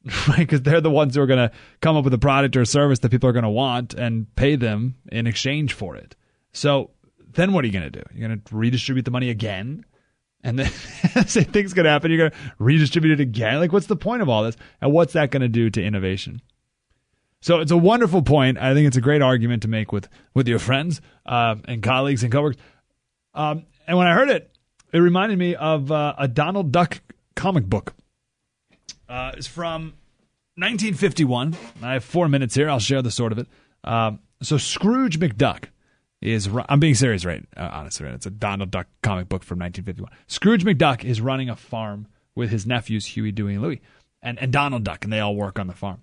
right? Because they're the ones who are going to come up with a product or a service that people are going to want and pay them in exchange for it. So then what are you going to do? You're going to redistribute the money again? And then same thing's going to happen. You're going to redistribute it again? Like, what's the point of all this? And what's that going to do to innovation? So it's a wonderful point. I think it's a great argument to make with, with your friends uh, and colleagues and coworkers. Um, and when I heard it, it reminded me of uh, a Donald Duck comic book uh, is from 1951. I have four minutes here. I'll share the sort of it. Um, so Scrooge McDuck is. I'm being serious, right? Uh, honestly, right? It's a Donald Duck comic book from 1951. Scrooge McDuck is running a farm with his nephews Huey, Dewey, and Louie, and and Donald Duck, and they all work on the farm.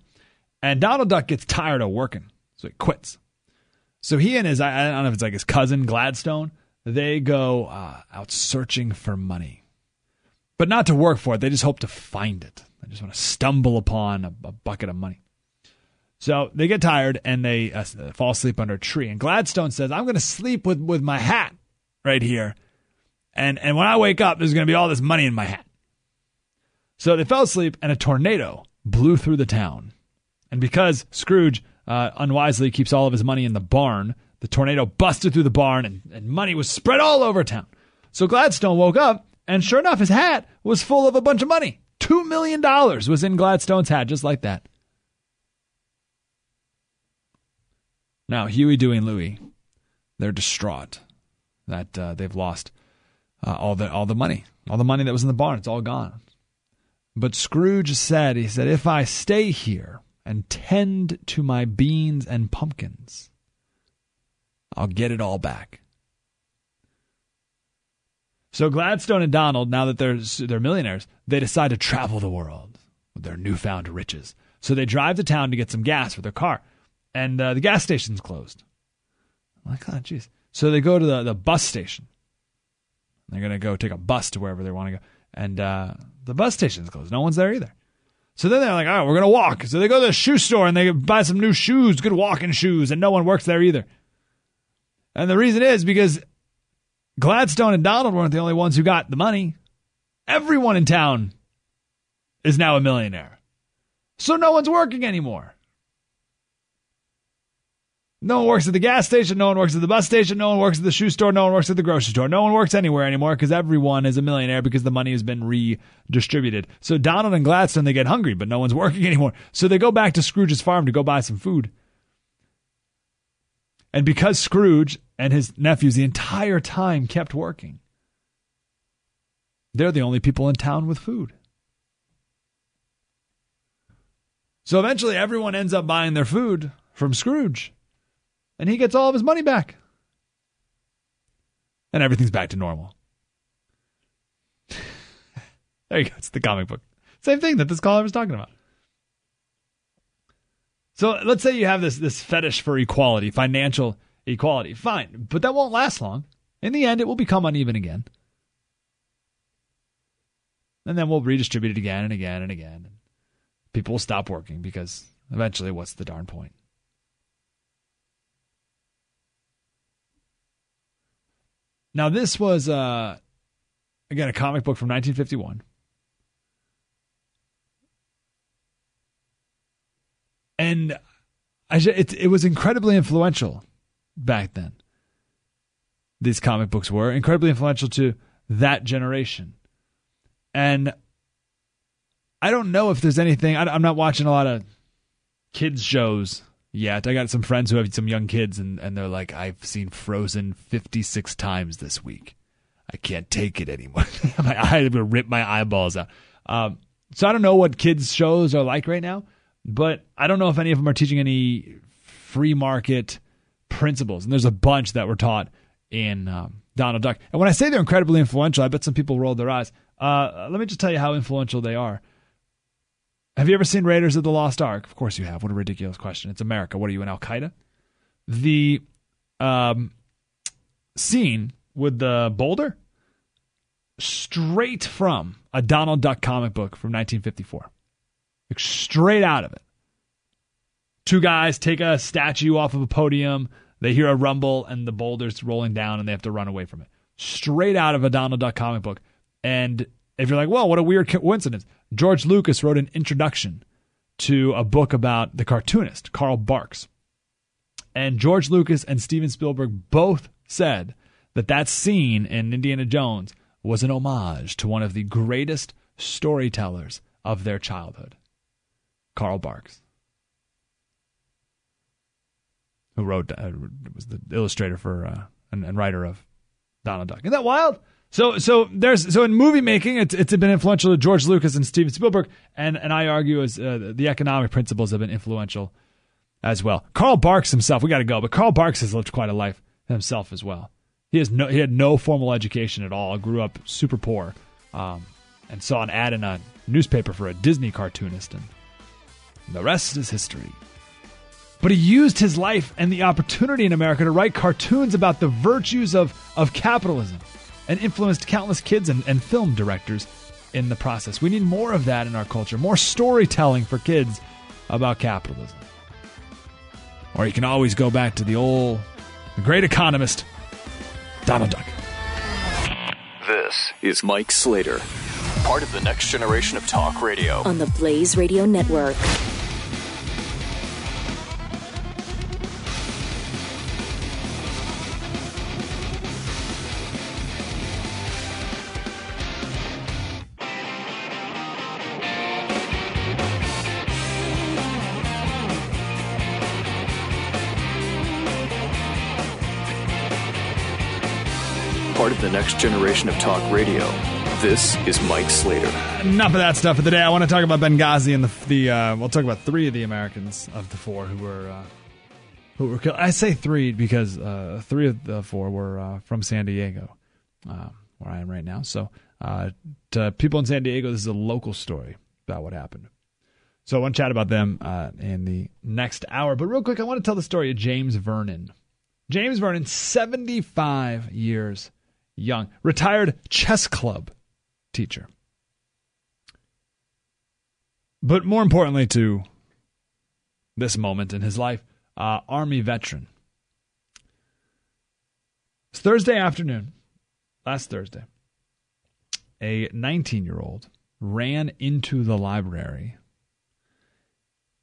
And Donald Duck gets tired of working, so he quits. So he and his I don't know if it's like his cousin Gladstone. They go uh, out searching for money, but not to work for it. They just hope to find it. I just want to stumble upon a, a bucket of money. So they get tired and they uh, fall asleep under a tree. And Gladstone says, "I'm going to sleep with with my hat right here, and and when I wake up, there's going to be all this money in my hat." So they fell asleep, and a tornado blew through the town. And because Scrooge uh, unwisely keeps all of his money in the barn, the tornado busted through the barn, and, and money was spread all over town. So Gladstone woke up, and sure enough, his hat was full of a bunch of money. $2 million was in Gladstone's hat, just like that. Now, Huey, Dewey, and Louie, they're distraught that uh, they've lost uh, all the all the money, all the money that was in the barn. It's all gone. But Scrooge said, he said, if I stay here and tend to my beans and pumpkins, I'll get it all back. So Gladstone and Donald, now that they're they're millionaires, they decide to travel the world with their newfound riches. So they drive to town to get some gas for their car, and uh, the gas station's closed. I'm like, oh, jeez. So they go to the, the bus station. They're gonna go take a bus to wherever they want to go, and uh, the bus station's closed. No one's there either. So then they're like, all right, we're gonna walk. So they go to the shoe store and they buy some new shoes, good walking shoes, and no one works there either. And the reason is because Gladstone and Donald weren't the only ones who got the money. Everyone in town is now a millionaire. So no one's working anymore. No one works at the gas station. No one works at the bus station. No one works at the shoe store. No one works at the grocery store. No one works anywhere anymore because everyone is a millionaire because the money has been redistributed. So Donald and Gladstone, they get hungry, but no one's working anymore. So they go back to Scrooge's farm to go buy some food. And because Scrooge and his nephews the entire time kept working, they're the only people in town with food. So eventually, everyone ends up buying their food from Scrooge, and he gets all of his money back. And everything's back to normal. there you go. It's the comic book. Same thing that this caller was talking about. So let's say you have this this fetish for equality, financial equality. Fine, but that won't last long. In the end, it will become uneven again. And then we'll redistribute it again and again and again. People will stop working because eventually, what's the darn point? Now, this was, uh, again, a comic book from 1951. and I, it, it was incredibly influential back then. These comic books were incredibly influential to that generation. And I don't know if there's anything, I, I'm not watching a lot of kids' shows yet. I got some friends who have some young kids, and, and they're like, I've seen Frozen 56 times this week. I can't take it anymore. my I'm going to rip my eyeballs out. Um, so I don't know what kids' shows are like right now, but I don't know if any of them are teaching any free market principles. And there's a bunch that were taught in um, Donald Duck. And when I say they're incredibly influential, I bet some people rolled their eyes. Uh, let me just tell you how influential they are. Have you ever seen Raiders of the Lost Ark? Of course you have. What a ridiculous question. It's America. What are you in Al Qaeda? The um, scene with the boulder, straight from a Donald Duck comic book from 1954. Like straight out of it. Two guys take a statue off of a podium. They hear a rumble and the boulder's rolling down and they have to run away from it. Straight out of a Donald Duck comic book. And if you're like, well, what a weird coincidence. George Lucas wrote an introduction to a book about the cartoonist, Carl Barks. And George Lucas and Steven Spielberg both said that that scene in Indiana Jones was an homage to one of the greatest storytellers of their childhood, Carl Barks, who wrote uh, was the illustrator for uh, and, and writer of Donald Duck. Isn't that wild? So so there's so in movie making it's it's been influential to George Lucas and Steven Spielberg and and I argue as uh, the economic principles have been influential as well. Carl Barks himself, we got to go, but Carl Barks has lived quite a life himself as well. He has no he had no formal education at all. Grew up super poor, um, and saw an ad in a newspaper for a Disney cartoonist, and the rest is history. But he used his life and the opportunity in America to write cartoons about the virtues of of capitalism and influenced countless kids and, and film directors in the process. We need more of that in our culture, more storytelling for kids about capitalism. Or you can always go back to the old, the great economist, Donald Duck. This is Mike Slater, part of the next generation of talk radio. on the Blaze Radio Network. Generation of talk radio. This is Mike Slater. Enough of that stuff for the day. I want to talk about Benghazi and the the. Uh, we'll talk about three of the Americans of the four who were uh, who were killed. I say three because uh, three of the four were uh, from San Diego, uh, where I am right now. So, uh, to people in San Diego, this is a local story about what happened. So I want to chat about them uh, in the next hour. But real quick, I want to tell the story of James Vernon. James Vernon, 75 years young, retired chess club teacher. But more importantly to this moment in his life, uh, Army veteran. It's Thursday afternoon, last Thursday. A 19 year old ran into the library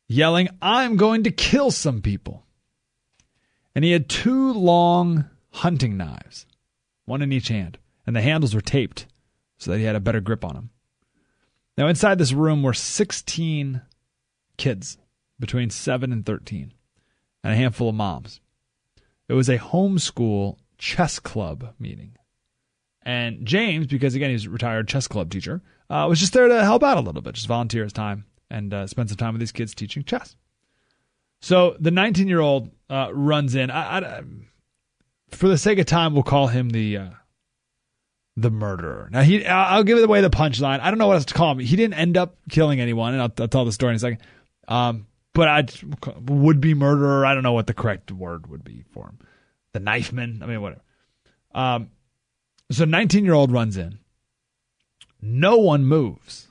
yelling, I'm going to kill some people. And he had two long hunting knives, one in each hand, and the handles were taped so that he had a better grip on them. Now, inside this room were 16 kids between 7 and 13, and a handful of moms. It was a homeschool chess club meeting. And James, because again, he's a retired chess club teacher, uh, was just there to help out a little bit, just volunteer his time and uh, spend some time with these kids teaching chess. So the 19 year old uh, runs in. I, I, for the sake of time, we'll call him the uh, the murderer. Now he, I'll give it away the punchline. I don't know what else to call him. He didn't end up killing anyone, and I'll, I'll tell the story in a second. Um, but I would be murderer. I don't know what the correct word would be for him. The knife man. I mean, whatever. Um, so 19 year old runs in. No one moves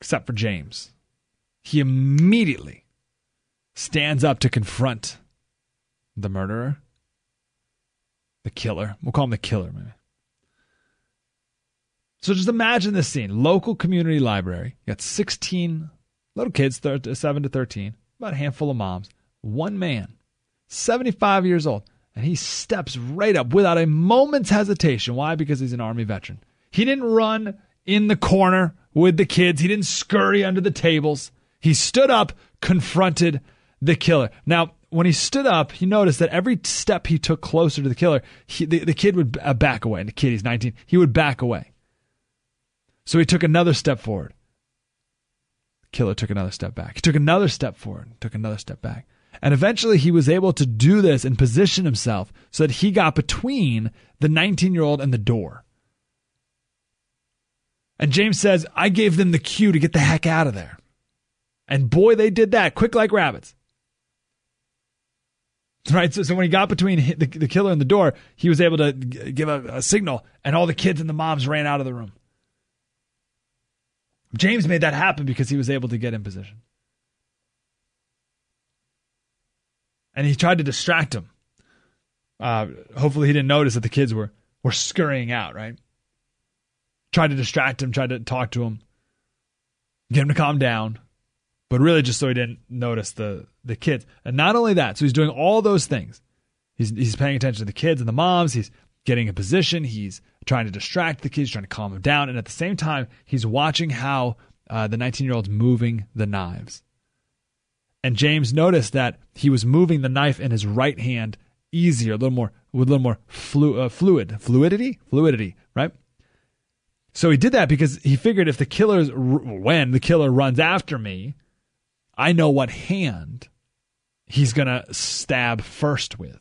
except for James. He immediately stands up to confront the murderer, the killer. We'll call him the killer, maybe. So just imagine this scene local community library. You got 16 little kids, 7 to 13, about a handful of moms, one man 75 years old. And he steps right up without a moment's hesitation. Why? Because he's an Army veteran. He didn't run in the corner with the kids, he didn't scurry under the tables. He stood up, confronted the killer. Now, when he stood up, he noticed that every step he took closer to the killer, he, the, the kid would uh, back away. And the kid, he's 19, he would back away. So he took another step forward. The killer took another step back. He took another step forward, took another step back. And eventually he was able to do this and position himself so that he got between the 19 year old and the door. And James says, I gave them the cue to get the heck out of there. And boy, they did that quick like rabbits. Right. So, so when he got between the, the killer and the door, he was able to g- give a, a signal, and all the kids and the moms ran out of the room. James made that happen because he was able to get in position. And he tried to distract him. Uh, hopefully, he didn't notice that the kids were, were scurrying out, right? Tried to distract him, tried to talk to him, get him to calm down but really just so he didn't notice the the kids. And not only that, so he's doing all those things. He's he's paying attention to the kids and the moms. He's getting a position. He's trying to distract the kids, trying to calm them down, and at the same time, he's watching how uh, the 19 year old's moving the knives. And James noticed that he was moving the knife in his right hand easier, a little more with a little more flu, uh, fluid, fluidity, fluidity, right? So he did that because he figured if the killer's when the killer runs after me, I know what hand he's going to stab first with.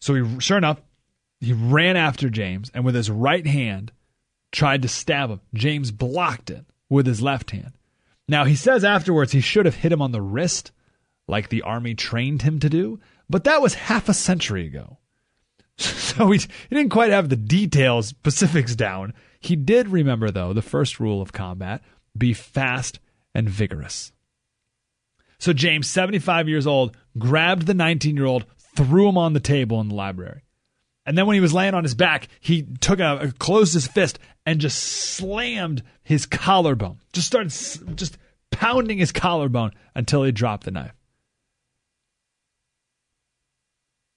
So he, sure enough, he ran after James and with his right hand tried to stab him. James blocked it with his left hand. Now, he says afterwards he should have hit him on the wrist like the army trained him to do, but that was half a century ago. So he, he didn't quite have the details, specifics down. He did remember, though, the first rule of combat be fast and vigorous. So James, 75 years old, grabbed the 19 year old, threw him on the table in the library. And then when he was laying on his back, he took a, uh, closed his fist and just slammed his collarbone. Just started just pounding his collarbone until he dropped the knife.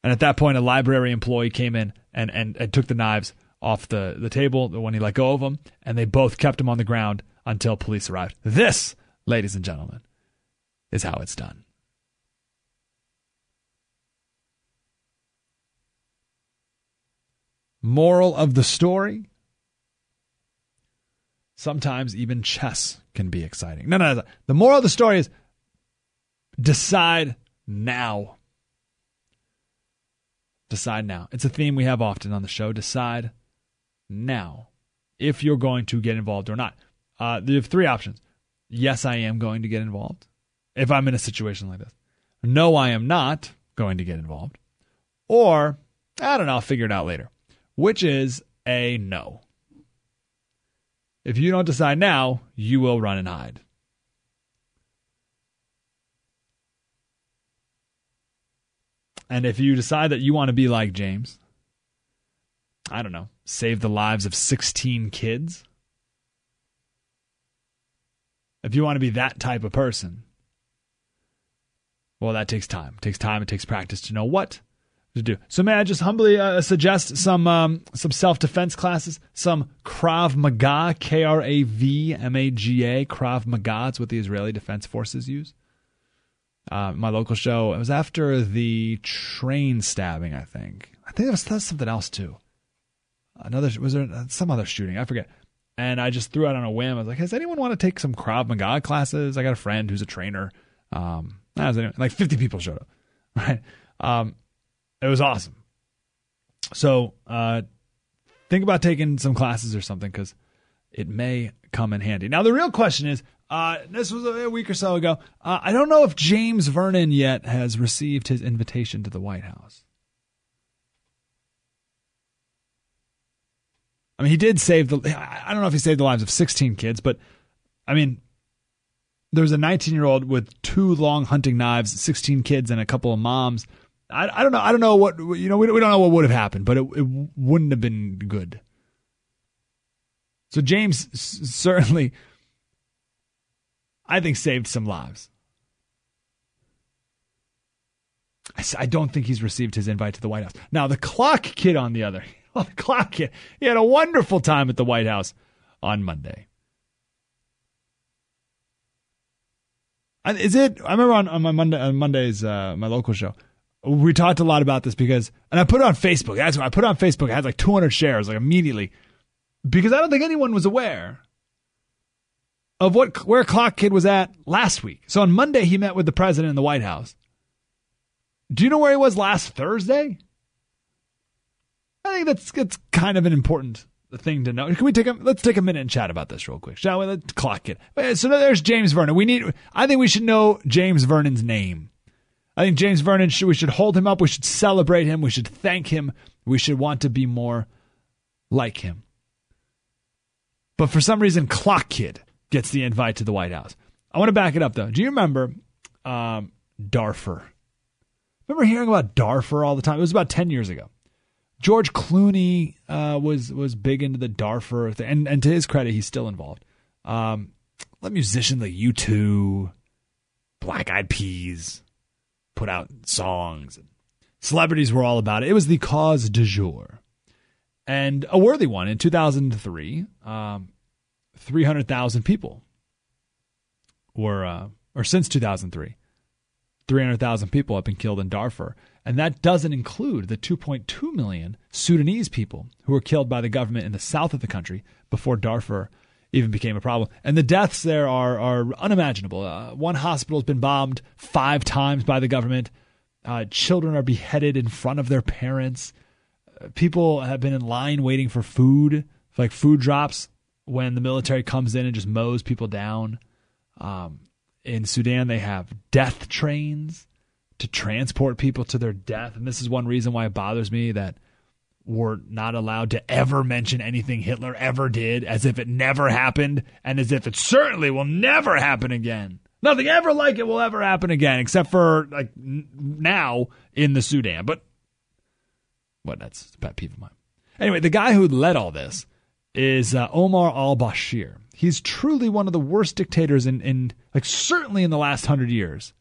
And at that point, a library employee came in and, and, and took the knives off the, the table when he let go of them, and they both kept him on the ground until police arrived. This ladies and gentlemen, is how it's done. Moral of the story sometimes even chess can be exciting. No, no, no. The moral of the story is decide now. Decide now. It's a theme we have often on the show. Decide now if you're going to get involved or not. Uh, you have three options yes, I am going to get involved if I'm in a situation like this. No, I am not going to get involved. Or, I don't know, I'll figure it out later, which is a no. If you don't decide now, you will run and hide. And if you decide that you want to be like James, I don't know, save the lives of 16 kids if you want to be that type of person, well, that takes time. It takes time. It takes practice to know what to do. So, may I just humbly uh, suggest some um, some self defense classes, some Krav Maga, K R A V M A G A, Krav Maga. It's what the Israeli Defense Forces use. Uh, my local show. It was after the train stabbing. I think. I think it was, was something else too. Another was there some other shooting? I forget and I just threw out on a whim. I was like, "Has anyone want to take some Krav Maga classes?" I got a friend who's a trainer. Um, like 50 people showed up, right? Um, it was awesome. So uh, think about taking some classes or something because it may come in handy. Now the real question is, uh, this was a week or so ago. Uh, I don't know if James Vernon yet has received his invitation to the White House. I mean, he did save the. I don't know if he saved the lives of 16 kids, but I mean, there was a 19 year old with two long hunting knives, 16 kids, and a couple of moms. I, I don't know. I don't know what you know. We, we don't know what would have happened, but it, it wouldn't have been good. So James certainly, I think, saved some lives. I I don't think he's received his invite to the White House. Now, the clock kid on the other, well, the clock kid, he had a wonderful time at the White House on Monday. Is it? I remember on, on my Monday, on Monday's uh, my local show, we talked a lot about this because, and I put it on Facebook. That's why I put it on Facebook. I had like 200 shares, like immediately, because I don't think anyone was aware of what where Clock Kid was at last week. So on Monday, he met with the president in the White House. Do you know where he was last Thursday? I think that's it's kind of an important thing to know. Can we take a let's take a minute and chat about this real quick, shall we? Let's clock it. So there's James Vernon. We need. I think we should know James Vernon's name. I think James Vernon should we should hold him up. We should celebrate him. We should thank him. We should want to be more like him. But for some reason, Clock Kid gets the invite to the White House. I want to back it up though. Do you remember um, Darfur? Remember hearing about Darfur all the time? It was about ten years ago. George Clooney uh, was was big into the Darfur thing, and and to his credit, he's still involved. Um, let musicians like U2, Black Eyed Peas, put out songs. Celebrities were all about it. It was the cause du jour, and a worthy one. In 2003, um, 300,000 people were, uh, or since 2003, 300,000 people have been killed in Darfur. And that doesn't include the 2.2 million Sudanese people who were killed by the government in the south of the country before Darfur even became a problem. And the deaths there are, are unimaginable. Uh, one hospital has been bombed five times by the government. Uh, children are beheaded in front of their parents. Uh, people have been in line waiting for food, like food drops, when the military comes in and just mows people down. Um, in Sudan, they have death trains to transport people to their death. And this is one reason why it bothers me that we're not allowed to ever mention anything Hitler ever did as if it never happened and as if it certainly will never happen again. Nothing ever like it will ever happen again, except for like n- now in the Sudan. But what? That's a pet peeve of mine. Anyway, the guy who led all this is uh, Omar al Bashir. He's truly one of the worst dictators in, in like certainly in the last hundred years.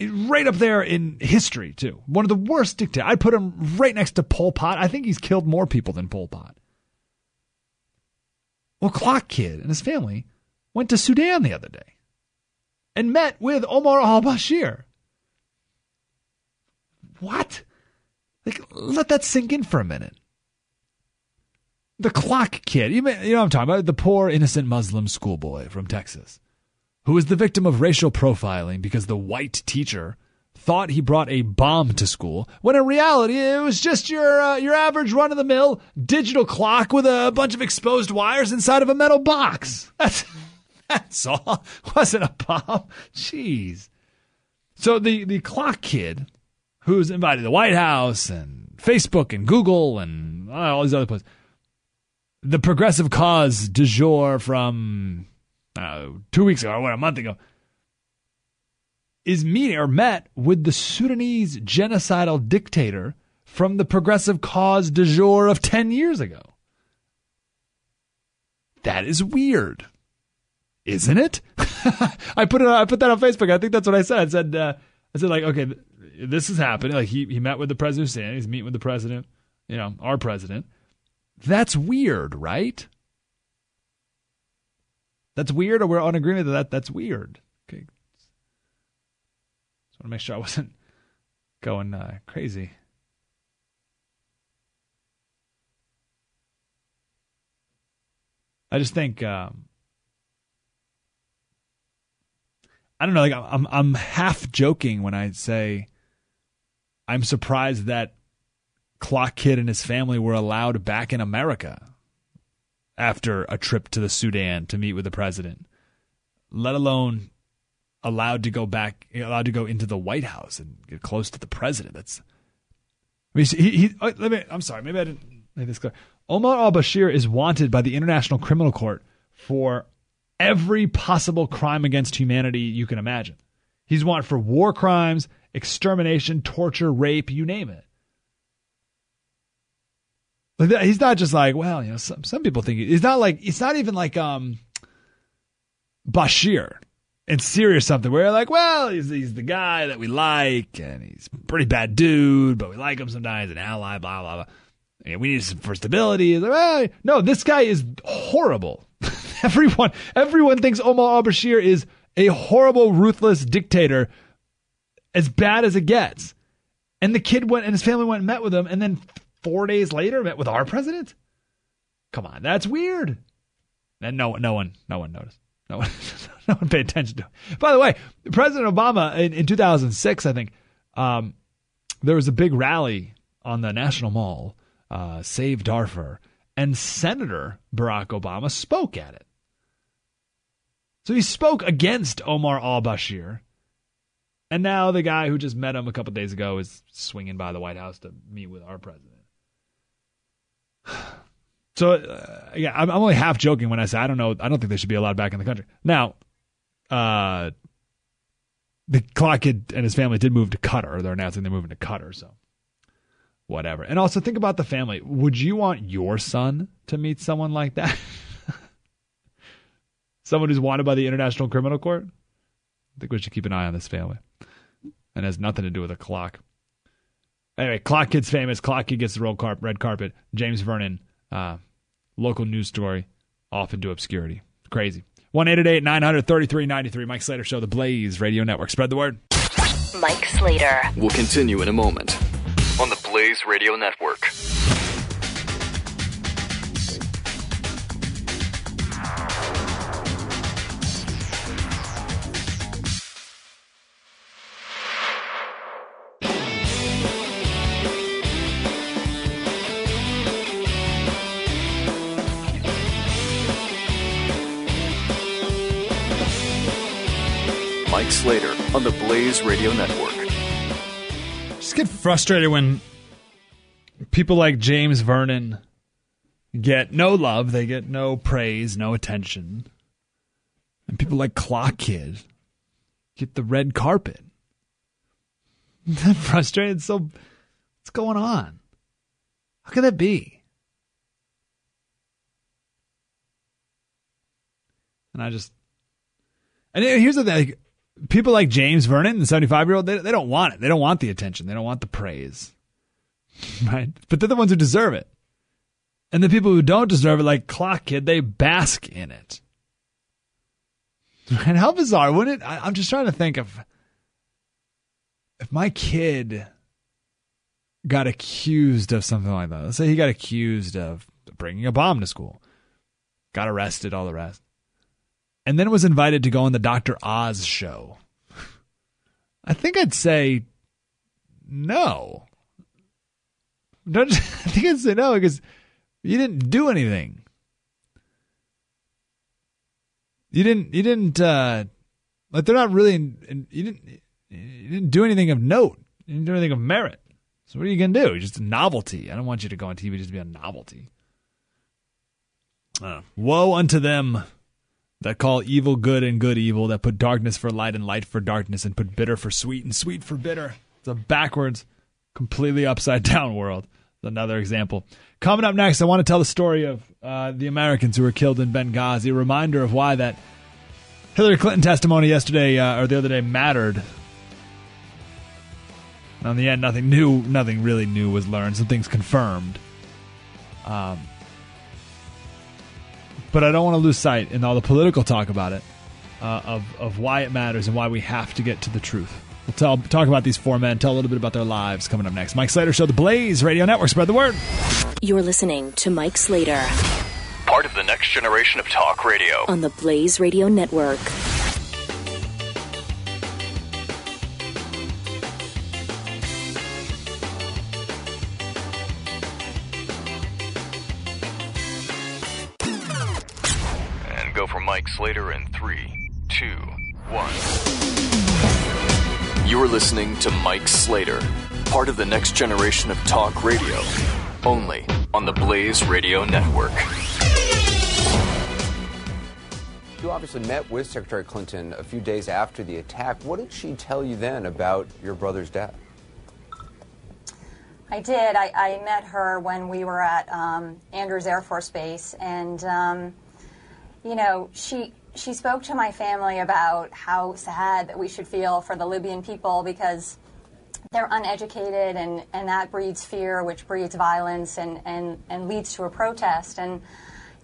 Right up there in history too. One of the worst dictators. I'd put him right next to Pol Pot. I think he's killed more people than Pol Pot. Well, Clock Kid and his family went to Sudan the other day and met with Omar al Bashir. What? Like, let that sink in for a minute the clock kid. You, know what I'm talking about? The poor, innocent Muslim schoolboy from Texas who was the victim of racial profiling because the white teacher thought he brought a bomb to school when in reality it was just your uh, your average run of the mill digital clock with a bunch of exposed wires inside of a metal box. That's that's all. Wasn't a bomb. Jeez. So the the clock kid who's invited the White House and Facebook and Google and all these other places the progressive cause du jour from uh, two weeks ago or what, a month ago, is meeting or met with the Sudanese genocidal dictator from the progressive cause du jour of 10 years ago. That is weird. Isn't it? I put it. I put that on Facebook. I think that's what I said. I said. Uh, I said like, okay, this is happening. Like he he met with the president. He's meeting with the president. You know, our president. That's weird, right? That's weird, or we're on agreement that, that that's weird. Okay. Just want to make sure I wasn't going uh, crazy. I just think um, I don't know. Like I'm, I'm half joking when I say I'm surprised that Clock Kid and his family were allowed back in America after a trip to the Sudan to meet with the president, let alone allowed to go back, allowed to go into the White House and get close to the president. That's, I mean, he, he oh, let me, I'm sorry, maybe I didn't make this clear. Omar al Bashir is wanted by the International Criminal Court for every possible crime against humanity you can imagine. He's wanted for war crimes, extermination, torture, rape, you name it. He's not just like, well, you know, some some people think he's not like it's not even like um Bashar. in Syria or something where you're like, well, he's, he's the guy that we like and he's a pretty bad dude, but we like him sometimes, an ally, blah, blah, blah. And we need some for stability. Like, well, no, this guy is horrible. everyone, everyone thinks Omar al-Bashir is a horrible, ruthless dictator, as bad as it gets. And the kid went and his family went and met with him, and then four days later met with our president. Come on, that's weird. And no, no one, no one noticed. No one, no one paid attention to it. By the way, President Obama in, in 2006, I think, um, there was a big rally on the National Mall, uh, Save Darfur, and Senator Barack Obama spoke at it. So he spoke against Omar al Bashir. And now the guy who just met him a couple days ago is swinging by the White House to meet with our president. So uh, yeah, I'm, I'm only half joking when I say I don't know. I don't think they should be allowed back in the country. Now, uh, the clock and his family did move to Qatar. They're announcing they're moving to Qatar. So whatever. And also think about the family. Would you want your son to meet someone like that? someone who's wanted by the International Criminal Court? I think we should keep an eye on this family. And has nothing to do with a clock. Anyway, Clock Kid's famous. Clock Kid gets the red, carp- red carpet. James Vernon, uh, local news story, off into obscurity. Crazy. 1 933 93. Mike Slater Show, The Blaze Radio Network. Spread the word. Mike Slater. We'll continue in a moment on the Blaze Radio Network. Mike Slater on the Blaze Radio Network. just get frustrated when people like James Vernon get no love, they get no praise, no attention. And people like Clock Kid get the red carpet. I'm frustrated. So, what's going on? How could that be? And I just, and here's the thing: like, people like James Vernon, the 75 year old, they, they don't want it. They don't want the attention. They don't want the praise. Right? But they're the ones who deserve it. And the people who don't deserve it, like Clock Kid, they bask in it. And how bizarre, wouldn't it? I, I'm just trying to think of if my kid got accused of something like that. Let's say he got accused of bringing a bomb to school, got arrested, all the rest and then was invited to go on the Dr. Oz show. I think I'd say no. Don't I think I'd say no because you didn't do anything. You didn't. You didn't. Uh, like they're not really. In, you didn't. You didn't do anything of note. You didn't do anything of merit. So what are you gonna do? Just a novelty. I don't want you to go on TV just to be a novelty. Uh, woe unto them that call evil good and good evil, that put darkness for light and light for darkness, and put bitter for sweet and sweet for bitter. It's a backwards, completely upside down world. Another example. Coming up next, I want to tell the story of uh, the Americans who were killed in Benghazi, a reminder of why that Hillary Clinton testimony yesterday uh, or the other day mattered. And on the end, nothing new, nothing really new was learned. Some things confirmed. Um, but I don't want to lose sight in all the political talk about it uh, of of why it matters and why we have to get to the truth. We'll tell, talk about these four men, tell a little bit about their lives coming up next. Mike Slater Show, the Blaze Radio Network. Spread the word. You're listening to Mike Slater Part of the next generation of talk radio. on the Blaze Radio Network. Slater in three, two, one. You're listening to Mike Slater, part of the next generation of talk radio, only on the Blaze Radio Network. You obviously met with Secretary Clinton a few days after the attack. What did she tell you then about your brother's death? I did. I, I met her when we were at um, Andrews Air Force Base, and um, you know, she she spoke to my family about how sad that we should feel for the Libyan people because they're uneducated and, and that breeds fear, which breeds violence and, and, and leads to a protest. And,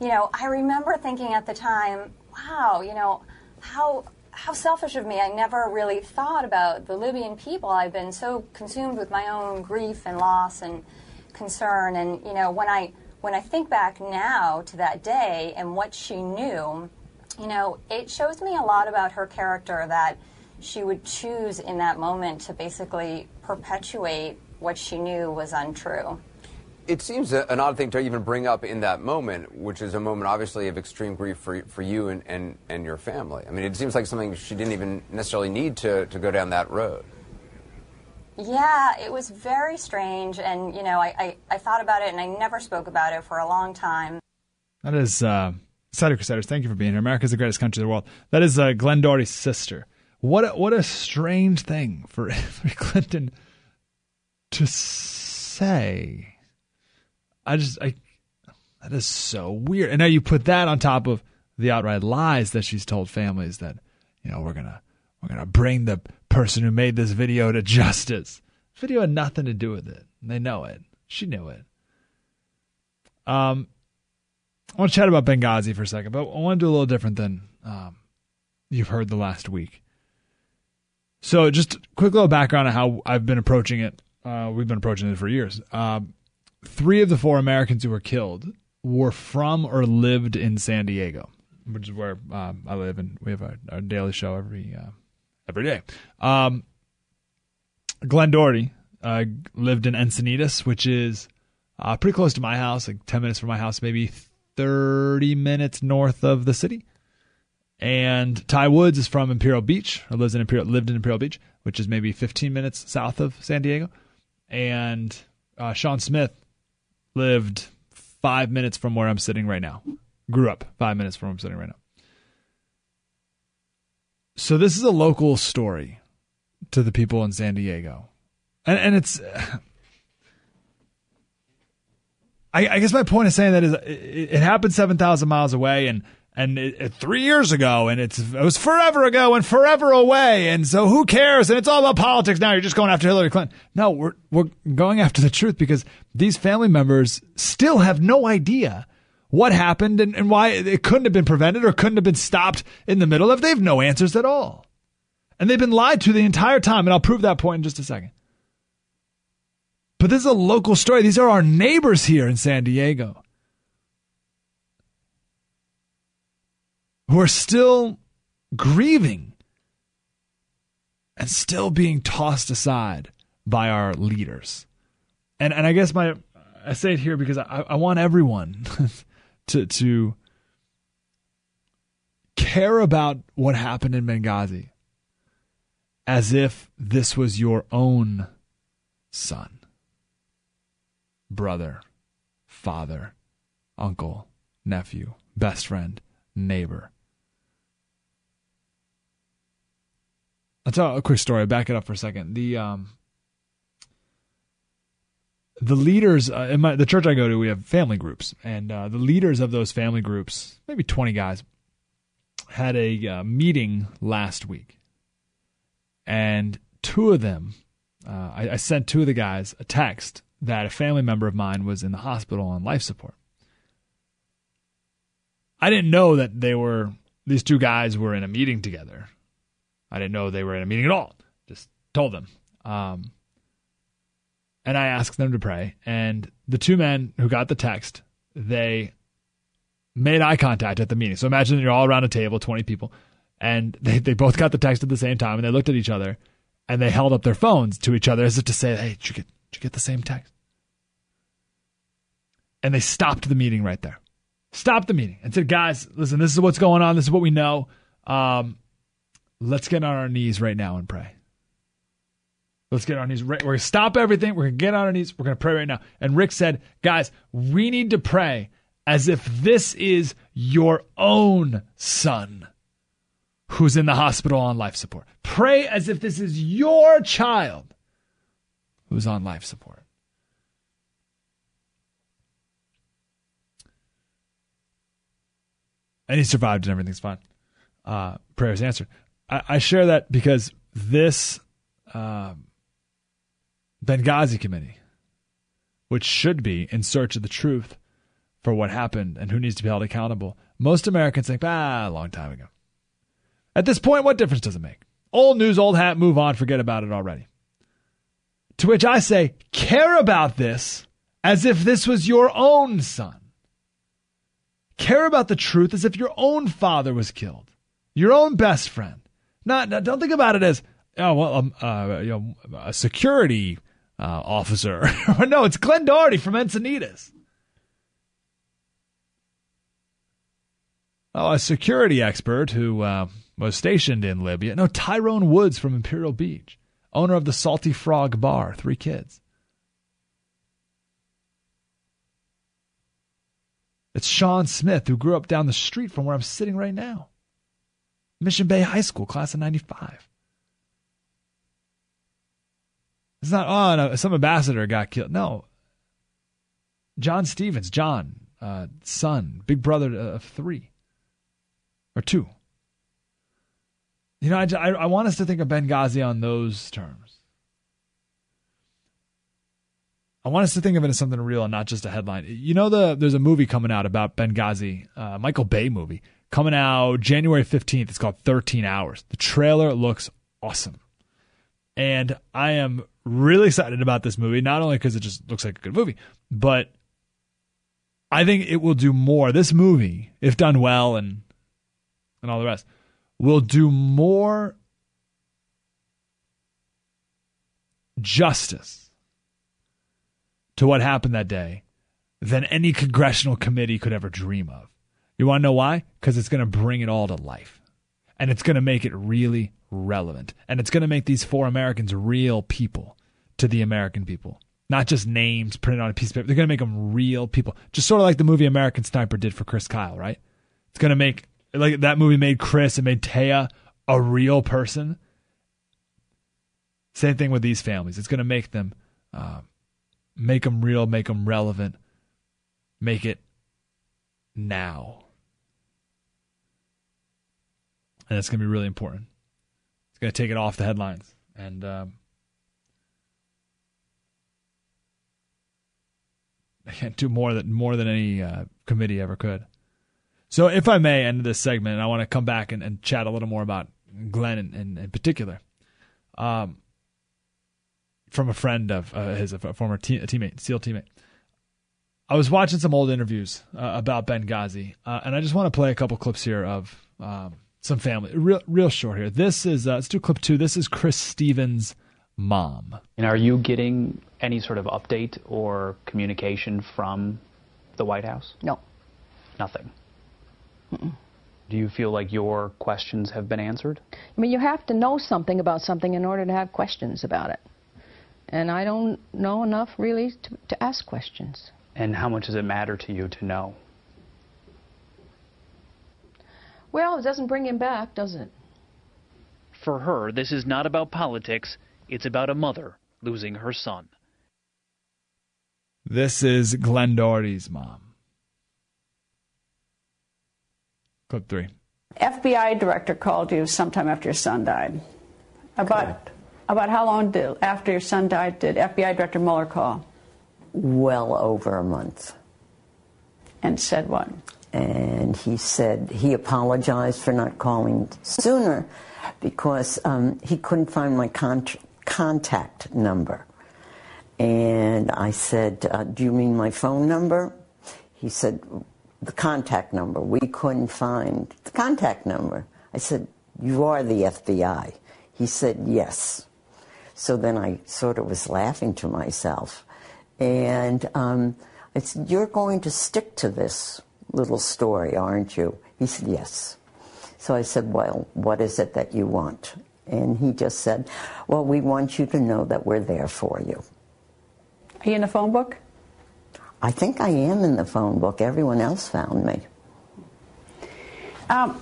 you know, I remember thinking at the time, wow, you know, how how selfish of me. I never really thought about the Libyan people. I've been so consumed with my own grief and loss and concern. And, you know, when I when I think back now to that day and what she knew, you know, it shows me a lot about her character that she would choose in that moment to basically perpetuate what she knew was untrue. It seems a, an odd thing to even bring up in that moment, which is a moment obviously of extreme grief for, for you and, and, and your family. I mean, it seems like something she didn't even necessarily need to, to go down that road. Yeah, it was very strange, and you know, I, I, I, thought about it, and I never spoke about it for a long time. That is uh, Cider Crusaders. Thank you for being here. America's the greatest country in the world. That is uh, Glenn Doherty's sister. What a, what a strange thing for Hillary Clinton to say. I just I that is so weird. And now you put that on top of the outright lies that she's told families that you know we're gonna we're gonna bring the person who made this video to justice. video had nothing to do with it. They know it. She knew it. Um, I want to chat about Benghazi for a second, but I want to do a little different than um, you've heard the last week. So, just quick little background on how I've been approaching it. Uh, we've been approaching it for years. Um, three of the four Americans who were killed were from or lived in San Diego, which is where um, I live, and we have our, our daily show every uh, every day. Um, Glenn Doherty uh, lived in Encinitas, which is uh, pretty close to my house, like ten minutes from my house, maybe thirty minutes north of the city. And Ty Woods is from Imperial Beach, or lives in Imperial, lived in Imperial Beach, which is maybe 15 minutes south of San Diego. And uh, Sean Smith lived five minutes from where I'm sitting right now. Grew up five minutes from where I'm sitting right now. So this is a local story to the people in San Diego, and and it's. I, I guess my point of saying that is it, it happened seven thousand miles away, and and it, it, three years ago, and it's it was forever ago and forever away, and so who cares? And it's all about politics now. You're just going after Hillary Clinton. No, we're we're going after the truth because these family members still have no idea what happened and, and why it couldn't have been prevented or couldn't have been stopped in the middle of. They have no answers at all, and they've been lied to the entire time. And I'll prove that point in just a second. But this is a local story. These are our neighbors here in San Diego. who are still grieving and still being tossed aside by our leaders. And and I guess my I say it here because I, I want everyone to to care about what happened in Benghazi as if this was your own son, brother, father, uncle, nephew, best friend, neighbor. I'll tell a quick story. Back it up for a second. The um, the leaders uh, in my, the church I go to, we have family groups, and uh, the leaders of those family groups, maybe twenty guys, had a uh, meeting last week, and two of them, uh, I, I sent two of the guys a text that a family member of mine was in the hospital on life support. I didn't know that they were these two guys were in a meeting together. I didn't know they were in a meeting at all. Just told them. Um, and I asked them to pray. And the two men who got the text, they made eye contact at the meeting. So imagine you're all around a table, 20 people, and they, they both got the text at the same time and they looked at each other and they held up their phones to each other as if to say, Hey, did you get, did you get the same text? And they stopped the meeting right there. Stopped the meeting and said, Guys, listen, this is what's going on. This is what we know. Um, let's get on our knees right now and pray. Let's get on knees. We're going to stop everything. We're going to get on our knees. We're going to pray right now. And Rick said, guys, we need to pray as if this is your own son who's in the hospital on life support. Pray as if this is your child who's on life support. And he survived and everything's fine. uh, prayers answered. I, I, share that because this um, Benghazi committee, which should be in search of the truth for what happened and who needs to be held accountable, most Americans think, ah, a long time ago. At this point, what difference does it make? Old news, old hat, move on, forget about it already. To which I say, care about this as if this was your own son. Care about the truth as if your own father was killed, your own best friend. Not, don't think about it as oh well, um, uh, you know, a security uh, officer. no, it's Glenn Doherty from Encinitas. Oh, a security expert who uh, was stationed in Libya. No, Tyrone Woods from Imperial Beach, owner of the Salty Frog Bar, three kids. It's Sean Smith, who grew up down the street from where I'm sitting right now. Mission Bay High School, class of 95. It's not, oh, no, some ambassador got killed. No. John Stevens, John, uh, son, big brother of three or two. You know, I, I, I want us to think of Benghazi on those terms. I want us to think of it as something real and not just a headline. You know, the there's a movie coming out about Benghazi, uh, Michael Bay movie coming out January 15th. It's called 13 Hours. The trailer looks awesome. And I am really excited about this movie, not only because it just looks like a good movie, but I think it will do more. This movie, if done well and and all the rest, will do more justice to what happened that day than any congressional committee could ever dream of. You want to know why? Because it's going to bring it all to life. And it's going to make it really relevant. And it's going to make these four Americans real people to the American people. Not just names printed on a piece of paper. They're going to make them real people. Just sort of like the movie American Sniper did for Chris Kyle, right? It's going to make, like that movie made Chris and made Taya a real person. Same thing with these families. It's going to make them, uh, make them real, make them relevant, make it now. And that's going to be really important. Going to take it off the headlines. And um, I can't do more than more than any uh, committee ever could. So, if I may end this segment, and I want to come back and, and chat a little more about Glenn in, in, in particular, um, from a friend of uh, his, a former te- a teammate, SEAL teammate. I was watching some old interviews uh, about Benghazi, uh, and I just want to play a couple clips here of um, some family, real, real short here. This is uh, let's do clip two. This is Chris Stevens' mom. And are you getting any sort of update or communication from the White House? No. Nothing. Mm-mm. Do you feel like your questions have been answered? I mean, you have to know something about something in order to have questions about it. And I don't know enough really to, to ask questions. And how much does it matter to you to know? Well, it doesn't bring him back, does it? For her, this is not about politics, it's about a mother losing her son. This is Glenn Doherty's mom. Clip three. FBI director called you sometime after your son died. About Correct. about how long did, after your son died did FBI Director Mueller call? Well over a month. And said what? And he said he apologized for not calling sooner because um, he couldn't find my con- contact number. And I said, uh, Do you mean my phone number? He said, The contact number. We couldn't find the contact number. I said, You are the FBI. He said, Yes. So then I sort of was laughing to myself. And um, I said, You're going to stick to this little story, aren't you? He said, Yes. So I said, Well, what is it that you want? And he just said, Well, we want you to know that we're there for you. Are you in the phone book? I think I am in the phone book. Everyone else found me. Um,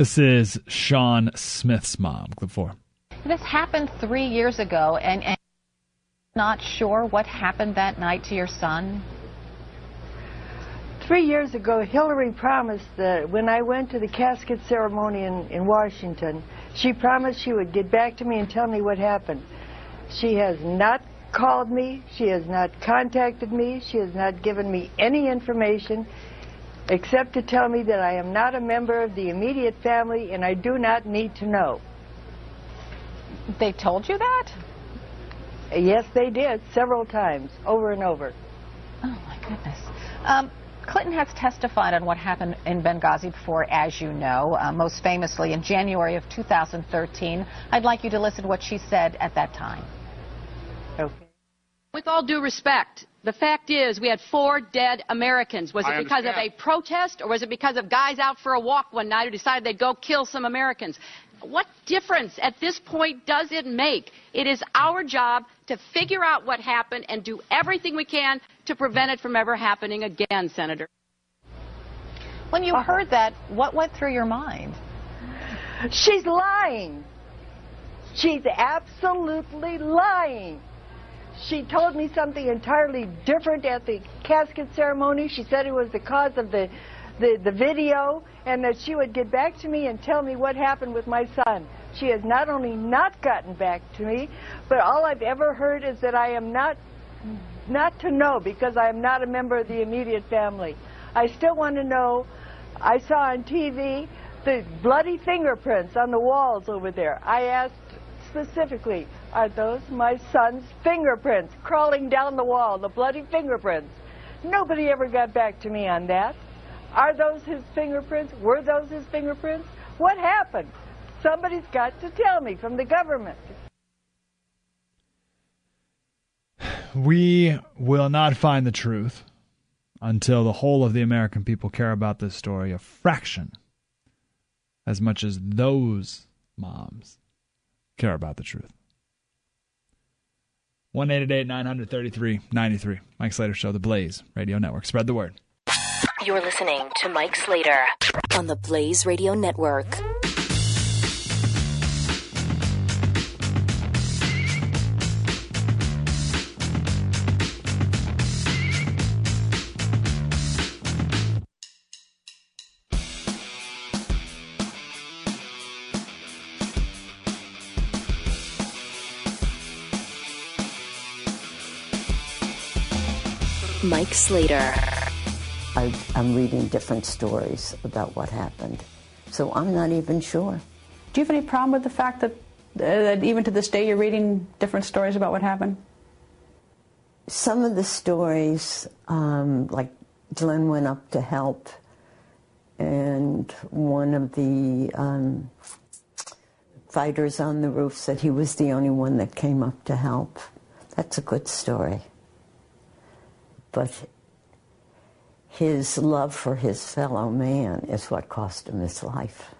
This is Sean Smith's mom. Clip four. This happened three years ago, and, and not sure what happened that night to your son. three years ago, Hillary promised that when I went to the casket ceremony in, in Washington, she promised she would get back to me and tell me what happened. She has not called me. She has not contacted me. She has not given me any information except to tell me that I am not a member of the immediate family and I do not need to know. They told you that? Yes, they did, several times, over and over. Oh, my goodness. Um, Clinton has testified on what happened in Benghazi before, as you know, uh, most famously in January of 2013. I'd like you to listen to what she said at that time. Okay. With all due respect, the fact is we had four dead Americans. Was it I because of a protest or was it because of guys out for a walk one night who decided they'd go kill some Americans? What difference at this point does it make? It is our job to figure out what happened and do everything we can to prevent it from ever happening again, Senator. When you heard that, what went through your mind? She's lying. She's absolutely lying. She told me something entirely different at the casket ceremony. She said it was the cause of the, the, the video and that she would get back to me and tell me what happened with my son. She has not only not gotten back to me, but all I've ever heard is that I am not not to know because I am not a member of the immediate family. I still want to know. I saw on TV the bloody fingerprints on the walls over there. I asked specifically, are those my son's fingerprints crawling down the wall, the bloody fingerprints? Nobody ever got back to me on that. Are those his fingerprints? Were those his fingerprints? What happened? Somebody's got to tell me from the government. We will not find the truth until the whole of the American people care about this story a fraction as much as those moms care about the truth. 1 933 93. Mike Slater Show, The Blaze Radio Network. Spread the word. You're listening to Mike Slater on the Blaze Radio Network. Mike Slater. I, I'm reading different stories about what happened. So I'm not even sure. Do you have any problem with the fact that, uh, that even to this day you're reading different stories about what happened? Some of the stories, um, like Glenn went up to help, and one of the um, fighters on the roof said he was the only one that came up to help. That's a good story. But his love for his fellow man is what cost him his life.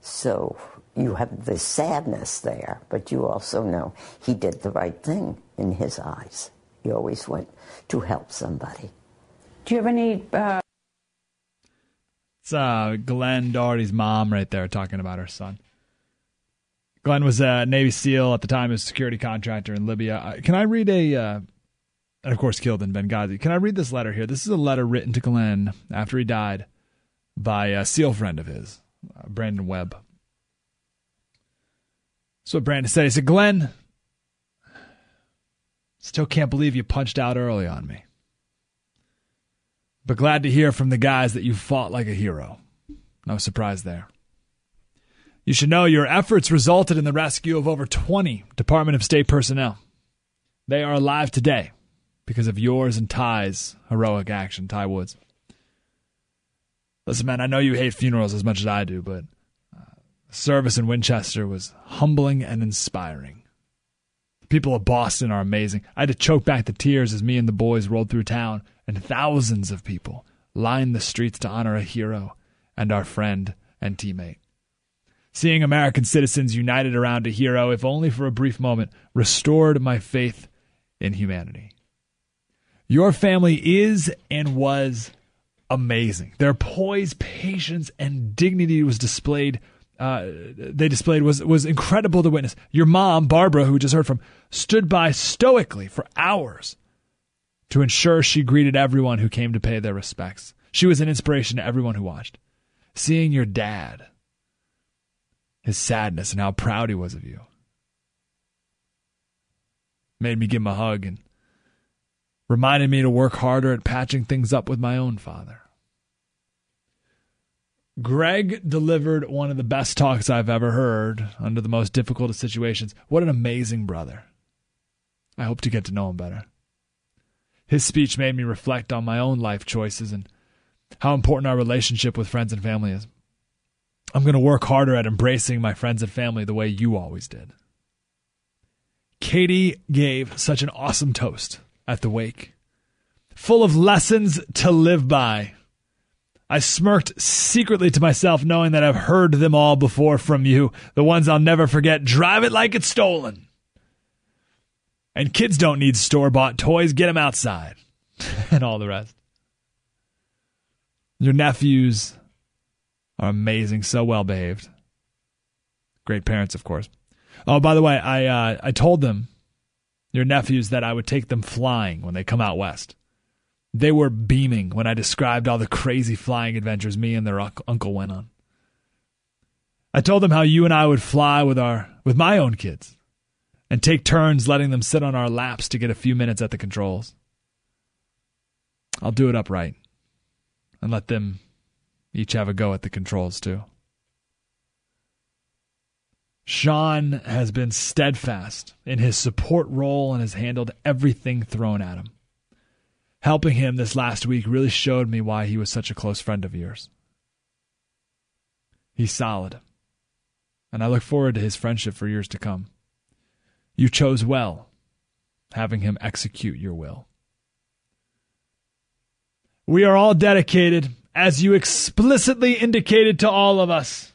So you have the sadness there, but you also know he did the right thing in his eyes. He always went to help somebody. Do you have any? Uh... It's uh, Glenn Doherty's mom right there talking about her son. Glenn was a Navy SEAL at the time, a security contractor in Libya. Uh, can I read a? Uh, and of course killed in Benghazi. Can I read this letter here? This is a letter written to Glenn after he died by a SEAL friend of his, uh, Brandon Webb. So what Brandon said. He said, Glenn, still can't believe you punched out early on me. But glad to hear from the guys that you fought like a hero. No surprise there. You should know your efforts resulted in the rescue of over 20 Department of State personnel. They are alive today because of yours and Ty's heroic action, Ty Woods. Listen, man, I know you hate funerals as much as I do, but uh, service in Winchester was humbling and inspiring. The people of Boston are amazing. I had to choke back the tears as me and the boys rolled through town, and thousands of people lined the streets to honor a hero and our friend and teammate. Seeing American citizens united around a hero, if only for a brief moment, restored my faith in humanity. Your family is and was amazing. Their poise, patience, and dignity was displayed. Uh, they displayed was was incredible to witness. Your mom, Barbara, who we just heard from, stood by stoically for hours to ensure she greeted everyone who came to pay their respects. She was an inspiration to everyone who watched. Seeing your dad, his sadness, and how proud he was of you, made me give him a hug and reminded me to work harder at patching things up with my own father. Greg delivered one of the best talks I've ever heard under the most difficult of situations. What an amazing brother. I hope to get to know him better. His speech made me reflect on my own life choices and how important our relationship with friends and family is. I'm going to work harder at embracing my friends and family the way you always did. Katie gave such an awesome toast at the wake, full of lessons to live by. I smirked secretly to myself, knowing that I've heard them all before from you, the ones I'll never forget. Drive it like it's stolen. And kids don't need store bought toys, get them outside. and all the rest. Your nephews are amazing, so well behaved. Great parents, of course. Oh, by the way, I uh, I told them, your nephews, that I would take them flying when they come out west. They were beaming when I described all the crazy flying adventures me and their uncle went on. I told them how you and I would fly with our with my own kids and take turns letting them sit on our laps to get a few minutes at the controls. I'll do it upright and let them each have a go at the controls, too. Sean has been steadfast in his support role and has handled everything thrown at him. Helping him this last week really showed me why he was such a close friend of yours. He's solid, and I look forward to his friendship for years to come. You chose well, having him execute your will. We are all dedicated, as you explicitly indicated to all of us.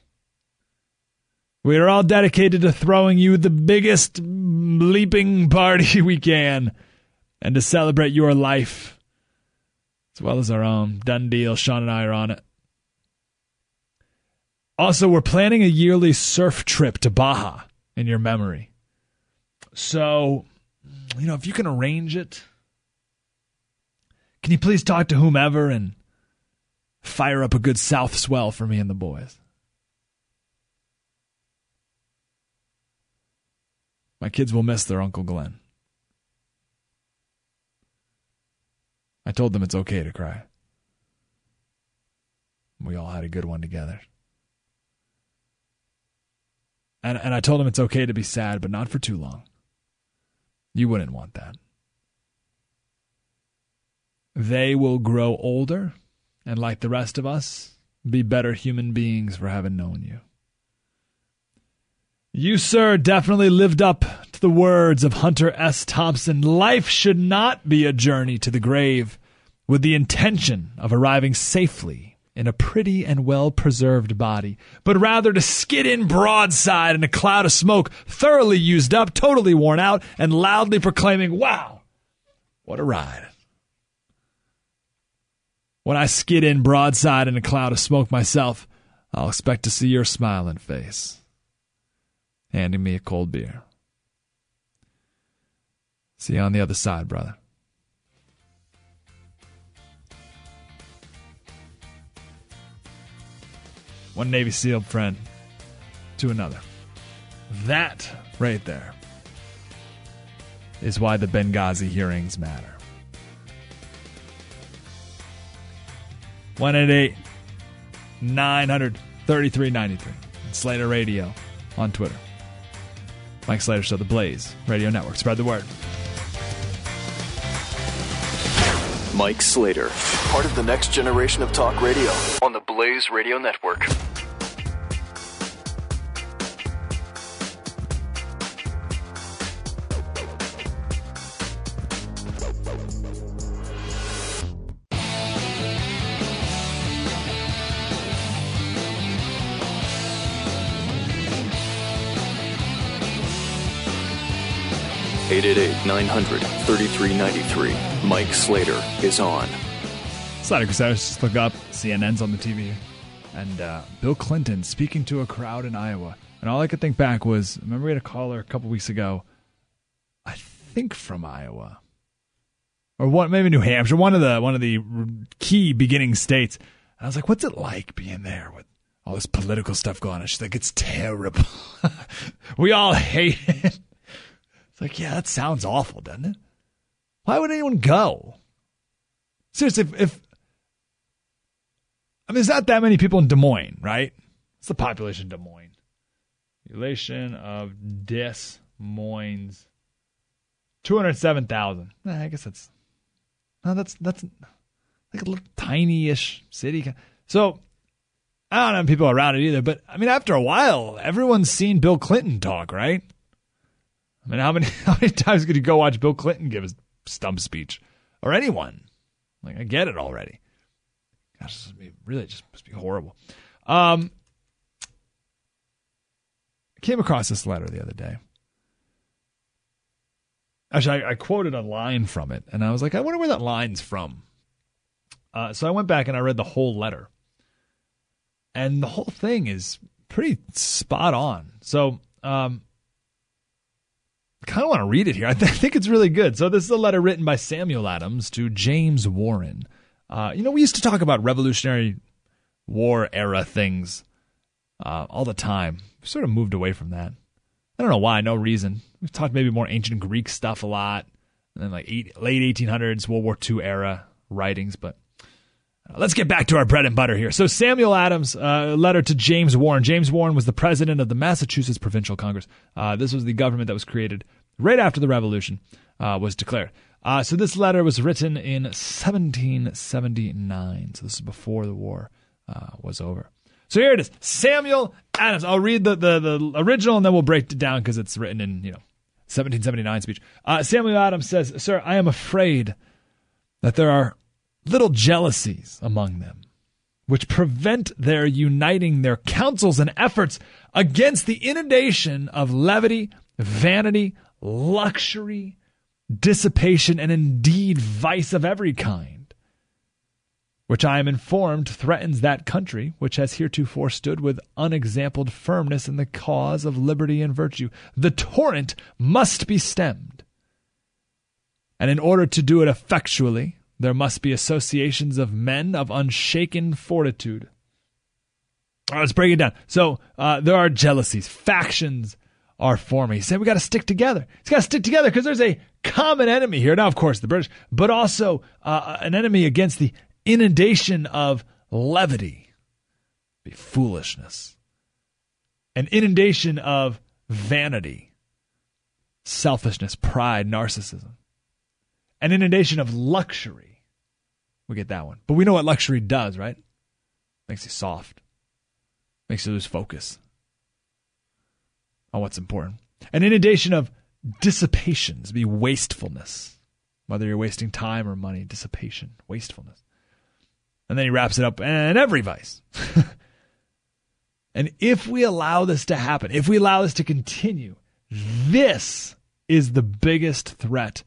We are all dedicated to throwing you the biggest leaping party we can and to celebrate your life as well as our own. Done deal. Sean and I are on it. Also, we're planning a yearly surf trip to Baja in your memory. So, you know, if you can arrange it, can you please talk to whomever and fire up a good south swell for me and the boys? My kids will miss their Uncle Glenn. I told them it's okay to cry. We all had a good one together. And, and I told them it's okay to be sad, but not for too long. You wouldn't want that. They will grow older and, like the rest of us, be better human beings for having known you. You, sir, definitely lived up to the words of Hunter S. Thompson. Life should not be a journey to the grave with the intention of arriving safely in a pretty and well preserved body, but rather to skid in broadside in a cloud of smoke, thoroughly used up, totally worn out, and loudly proclaiming, Wow, what a ride. When I skid in broadside in a cloud of smoke myself, I'll expect to see your smiling face, handing me a cold beer. See you on the other side, brother. one Navy SEAL friend to another. That right there is why the Benghazi hearings matter. 188 900 3393. Slater Radio on Twitter. Mike Slater Show, The Blaze Radio Network. Spread the word. Mike Slater, part of the next generation of talk radio on the Blaze Radio Network. Eight eight eight nine hundred thirty three ninety three. Mike Slater is on. Slater Crusaders, just look up. CNN's on the TV. And uh, Bill Clinton speaking to a crowd in Iowa. And all I could think back was remember we had a caller a couple weeks ago, I think from Iowa. or one, maybe New Hampshire, one of the one of the key beginning states. And I was like, "What's it like being there with all this political stuff going on?" She's like, "It's terrible. we all hate it." Like, yeah, that sounds awful, doesn't it? Why would anyone go? Seriously, if, if I mean, there's not that many people in Des Moines, right? It's the population of Des Moines. Population of Des Moines, two hundred seven thousand. I guess that's no, that's that's like a little tiny-ish city. So I don't have people around it either. But I mean, after a while, everyone's seen Bill Clinton talk, right? I mean, how many how many times could you go watch Bill Clinton give his stump speech, or anyone? Like, I get it already. Gosh, this really just must be horrible. Um, I came across this letter the other day. Actually, I, I, quoted a line from it, and I was like, I wonder where that line's from. Uh, so I went back and I read the whole letter, and the whole thing is pretty spot on. So, um, I kind of want to read it here. I, th- I, think it's really good. So this is a letter written by Samuel Adams to James Warren. Uh, you know, we used to talk about Revolutionary War era things uh, all the time. We sort of moved away from that. I don't know why. No reason. We've talked maybe more ancient Greek stuff a lot, and then like eight, late 1800s, World War II era writings. But let's get back to our bread and butter here. So Samuel Adams, uh, letter to James Warren. James Warren was the president of the Massachusetts Provincial Congress. Uh, this was the government that was created right after the Revolution uh, was declared. Uh, so this letter was written in 1779. So this is before the war uh, was over. So here it is, Samuel Adams. I'll read the, the, the original and then we'll break it down because it's written in you know 1779 speech. Uh, Samuel Adams says, "Sir, I am afraid that there are little jealousies among them." Which prevent their uniting their counsels and efforts against the inundation of levity, vanity, luxury, dissipation, and indeed vice of every kind, which I am informed threatens that country which has heretofore stood with unexampled firmness in the cause of liberty and virtue. The torrent must be stemmed. And in order to do it effectually, there must be associations of men of unshaken fortitude. All right, let's break it down. So uh, there are jealousies, factions, are forming. He said we got to stick together. It's got to stick together because there's a common enemy here. Now, of course, the British, but also uh, an enemy against the inundation of levity, the foolishness, an inundation of vanity, selfishness, pride, narcissism, an inundation of luxury. We get that one. But we know what luxury does, right? Makes you soft, makes you lose focus on what's important. An inundation of dissipations, be wastefulness, whether you're wasting time or money, dissipation, wastefulness. And then he wraps it up, and every vice. and if we allow this to happen, if we allow this to continue, this is the biggest threat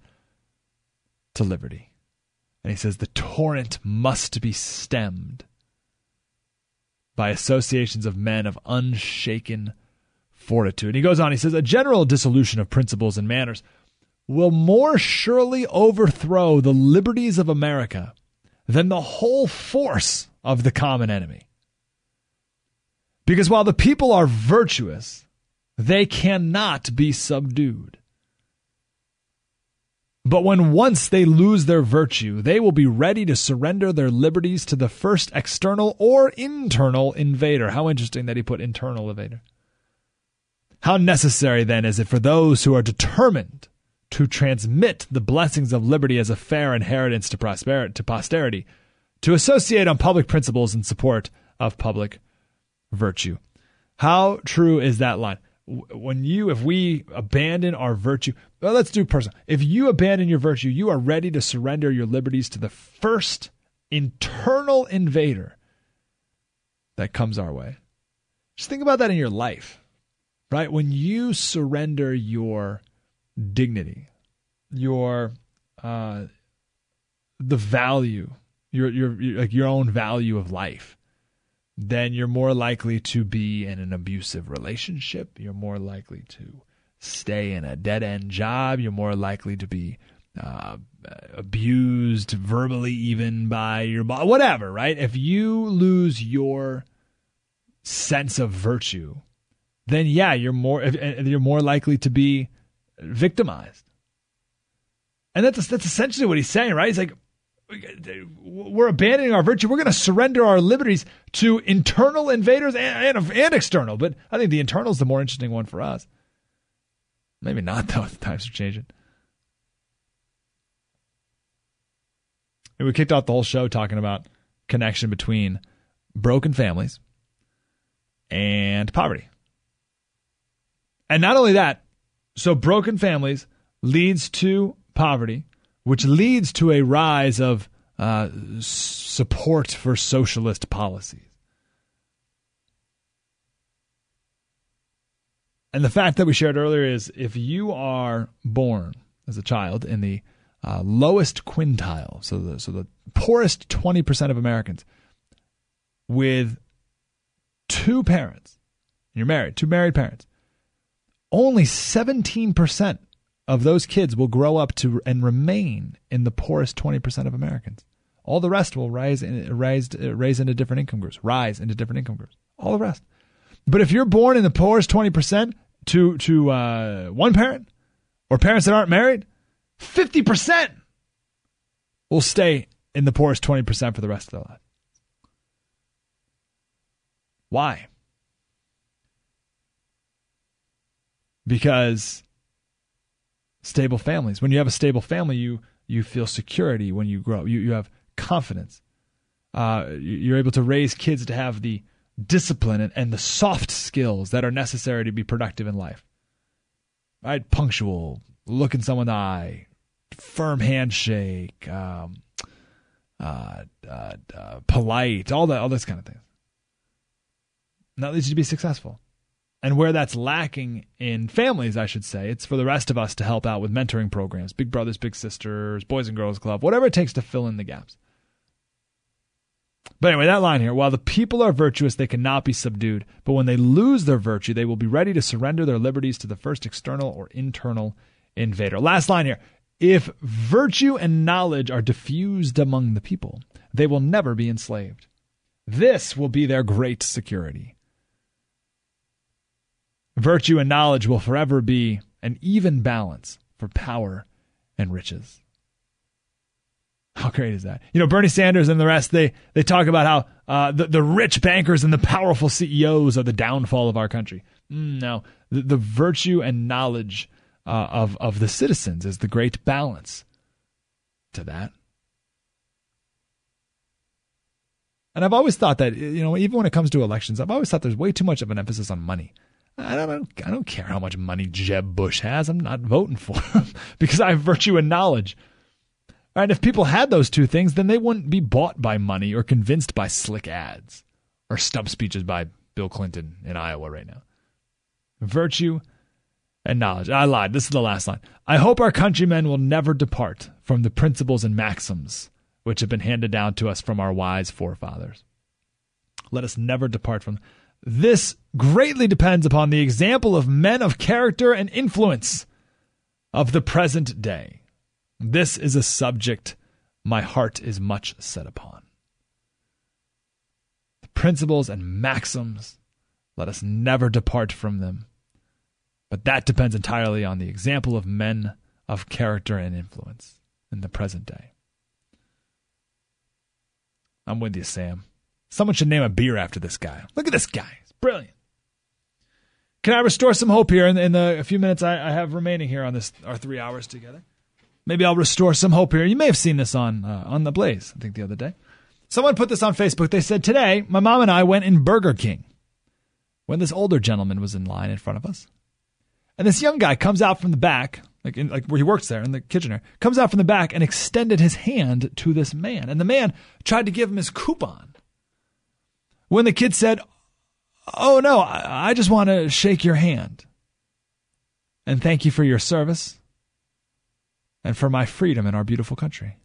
to liberty. And he says the torrent must be stemmed by associations of men of unshaken fortitude. And he goes on, he says, a general dissolution of principles and manners will more surely overthrow the liberties of America than the whole force of the common enemy. Because while the people are virtuous, they cannot be subdued. But when once they lose their virtue, they will be ready to surrender their liberties to the first external or internal invader. How interesting that he put internal invader. How necessary then is it for those who are determined to transmit the blessings of liberty as a fair inheritance to, prosperity, to posterity, to associate on public principles in support of public virtue. How true is that line? When you, if we abandon our virtue, well, let's do personal. If you abandon your virtue, you are ready to surrender your liberties to the first internal invader that comes our way. Just think about that in your life right? When you surrender your dignity, your uh, the value, your, your your like your own value of life, then you're more likely to be in an abusive relationship. You're more likely to stay in a dead end job. You're more likely to be uh, abused verbally, even by your mom, whatever, right? If you lose your sense of virtue, then yeah, you're more you're more likely to be victimized. And that's that's essentially what he's saying, right? He's like, we're abandoning our virtue. We're going to surrender our liberties to internal invaders and, and, and external. But I think the internal is the more interesting one for us. Maybe not, though. The times are changing. And we kicked off the whole show talking about connection between broken families and poverty. And not only that, so broken families leads to poverty, which leads to a rise of uh, support for socialist policies. And the fact that we shared earlier is if you are born as a child in the uh, lowest quintile, so the, so the poorest 20% of Americans, with two parents, you're married, two married parents, only 17% of those kids will grow up to and remain in the poorest 20% of Americans. All the rest will rise, in, rise, raise into different income groups, rise into different income groups. All the rest. But if you're born in the poorest 20% to, to uh, one parent or parents that aren't married, 50% will stay in the poorest 20% for the rest of their life. Why? Because stable families. When you have a stable family, you you feel security when you grow. You you have confidence. Uh, you're able to raise kids to have the discipline and, and the soft skills that are necessary to be productive in life. Right, punctual, look in someone's eye, firm handshake, um, uh, uh, uh, polite, all that, all this kind of thing. That leads you to be successful. And where that's lacking in families, I should say, it's for the rest of us to help out with mentoring programs, big brothers, big sisters, boys and girls club, whatever it takes to fill in the gaps. But anyway, that line here while the people are virtuous, they cannot be subdued. But when they lose their virtue, they will be ready to surrender their liberties to the first external or internal invader. Last line here if virtue and knowledge are diffused among the people, they will never be enslaved. This will be their great security. Virtue and knowledge will forever be an even balance for power and riches. How great is that? You know, Bernie Sanders and the rest, they, they talk about how uh, the, the rich bankers and the powerful CEOs are the downfall of our country. Mm, no, the, the virtue and knowledge uh, of, of the citizens is the great balance to that. And I've always thought that, you know, even when it comes to elections, I've always thought there's way too much of an emphasis on money. I don't, I don't care how much money Jeb Bush has. I'm not voting for him because I have virtue and knowledge. And if people had those two things, then they wouldn't be bought by money or convinced by slick ads or stump speeches by Bill Clinton in Iowa right now. Virtue and knowledge. I lied. This is the last line. I hope our countrymen will never depart from the principles and maxims which have been handed down to us from our wise forefathers. Let us never depart from this greatly depends upon the example of men of character and influence of the present day. This is a subject my heart is much set upon. The principles and maxims, let us never depart from them. But that depends entirely on the example of men of character and influence in the present day. I'm with you, Sam. Someone should name a beer after this guy. Look at this guy. He's brilliant. Can I restore some hope here in, in the few minutes I, I, have remaining here on this our three hours together? Maybe I'll restore some hope here. You may have seen this on uh, on the Blaze, I think the other day. Someone put this on Facebook. They said today my mom and I went in Burger King when this older gentleman was in line in front of us, and this young guy comes out from the back, like in, like where he works there in the kitchen there, comes out from the back and extended his hand to this man, and the man tried to give him his coupon. When the kid said, Oh, no, I, I just want to shake your hand and thank you for your service and for my freedom in our beautiful country.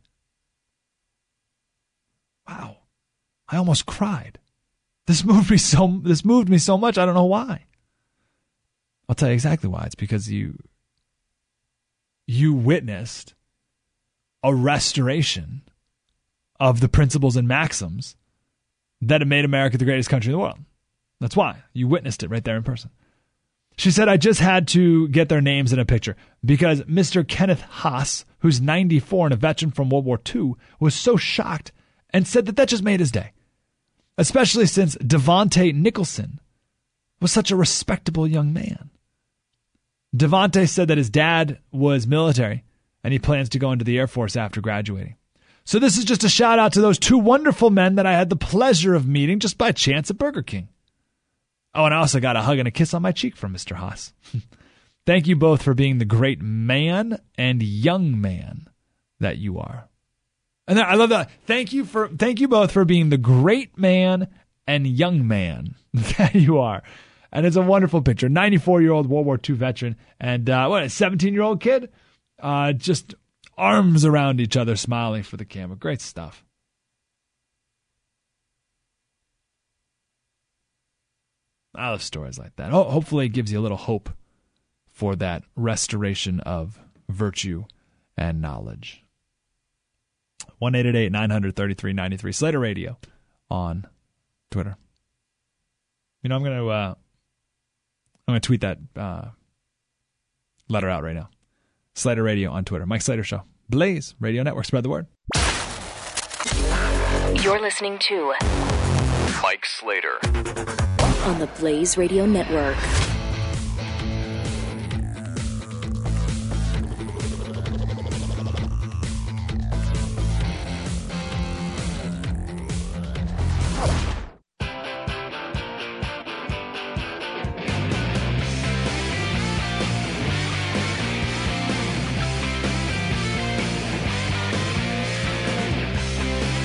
Wow. I almost cried. This moved me so this moved me so much, I don't know why. I'll tell you exactly why. It's because you you witnessed a restoration of the principles and maxims that have made America the greatest country in the world. That's why. You witnessed it right there in person. She said, I just had to get their names in a picture because Mr. Kenneth Haas, who's 94 and a veteran from World War II, was so shocked and said that that just made his day, especially since Devonte Nicholson was such a respectable young man. Devonte said that his dad was military and he plans to go into the Air Force after graduating. So this is just a shout out to those two wonderful men that I had the pleasure of meeting just by chance at Burger King. Oh, and I also got a hug and a kiss on my cheek from Mr. Haas. Thank you both for being the great man and young man that you are. And I love that. Thank you for thank you both for being the great man and young man that you are. And it's a wonderful picture. 94 year old World War II veteran and uh, what a 17 year old kid. Uh, just arms around each other, smiling for the camera. Great stuff. I love stories like that. Oh, hopefully, it gives you a little hope for that restoration of virtue and knowledge. 1 933 93 Slater Radio on Twitter. You know, I'm going to uh, I'm going to tweet that uh, letter out right now. Slater Radio on Twitter. Mike Slater Show. Blaze Radio Network. Spread the word. You're listening to Mike Slater on the Blaze Radio Network.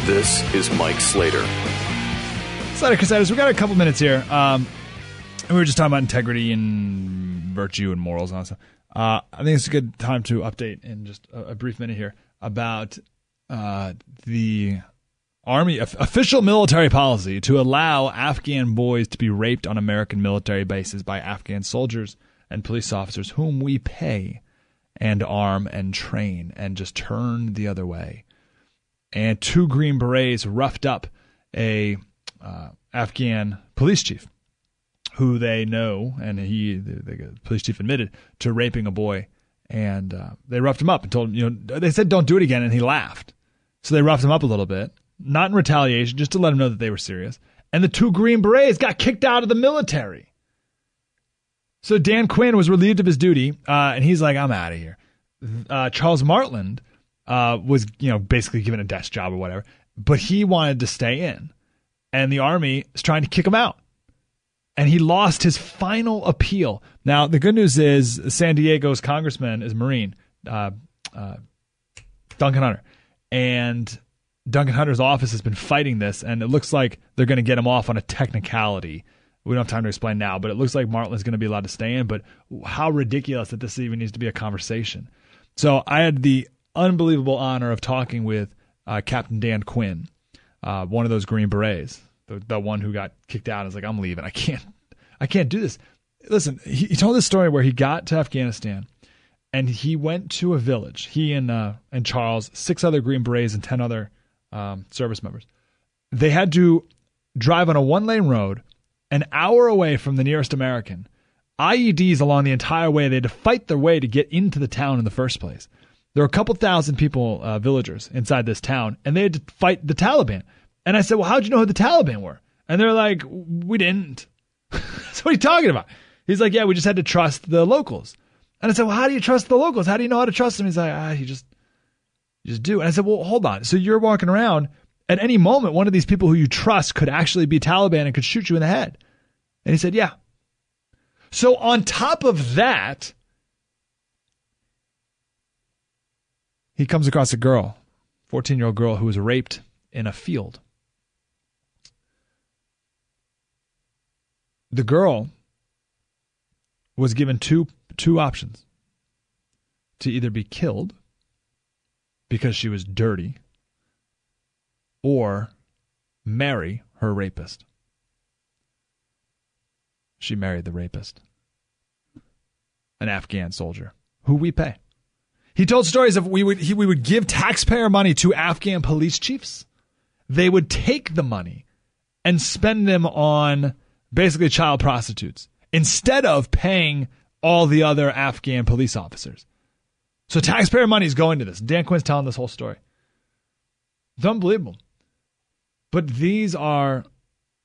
This is Mike Slater. Slater Crusaders, we got a couple minutes here. Um, we were just talking about integrity and virtue and morals and all that stuff. Uh, I think it's a good time to update in just a, a brief minute here about uh, the Army official military policy to allow Afghan boys to be raped on American military bases by Afghan soldiers and police officers whom we pay and arm and train and just turn the other way. And two Green Berets roughed up a uh, Afghan police chief who they know, and he, the, the police chief admitted to raping a boy, and uh, they roughed him up and told him, you know, they said don't do it again, and he laughed. So they roughed him up a little bit, not in retaliation, just to let him know that they were serious. And the two Green Berets got kicked out of the military. So Dan Quinn was relieved of his duty, uh, and he's like, I'm out of here. Uh, Charles Martland uh, was, you know, basically given a desk job or whatever, but he wanted to stay in and the army is trying to kick him out. And he lost his final appeal. Now, the good news is San Diego's congressman is Marine, uh, uh, Duncan Hunter. And Duncan Hunter's office has been fighting this, and it looks like they're going to get him off on a technicality. We don't have time to explain now, but it looks like Martland is going to be allowed to stay in. But how ridiculous that this even needs to be a conversation. So I had the unbelievable honor of talking with uh, Captain Dan Quinn, uh, one of those Green Berets, the, the one who got kicked out, is like, I'm leaving. I can't, I can't do this. Listen, he, he told this story where he got to Afghanistan and he went to a village. He and uh, and Charles, six other Green Berets, and ten other um, service members. They had to drive on a one lane road, an hour away from the nearest American. IEDs along the entire way. They had to fight their way to get into the town in the first place. There were a couple thousand people, uh, villagers inside this town, and they had to fight the Taliban. And I said, Well, how'd you know who the Taliban were? And they're like, We didn't. so what are you talking about? He's like, Yeah, we just had to trust the locals. And I said, Well, how do you trust the locals? How do you know how to trust them? He's like, Ah, you just you just do. And I said, Well, hold on. So you're walking around at any moment, one of these people who you trust could actually be Taliban and could shoot you in the head. And he said, Yeah. So on top of that, he comes across a girl, 14 year old girl who was raped in a field. The girl was given two two options to either be killed because she was dirty or marry her rapist. She married the rapist, an Afghan soldier who we pay. He told stories of we would he, we would give taxpayer money to Afghan police chiefs. They would take the money and spend them on basically child prostitutes instead of paying all the other Afghan police officers. So taxpayer money is going to this. Dan Quinn's telling this whole story. It's unbelievable. But these are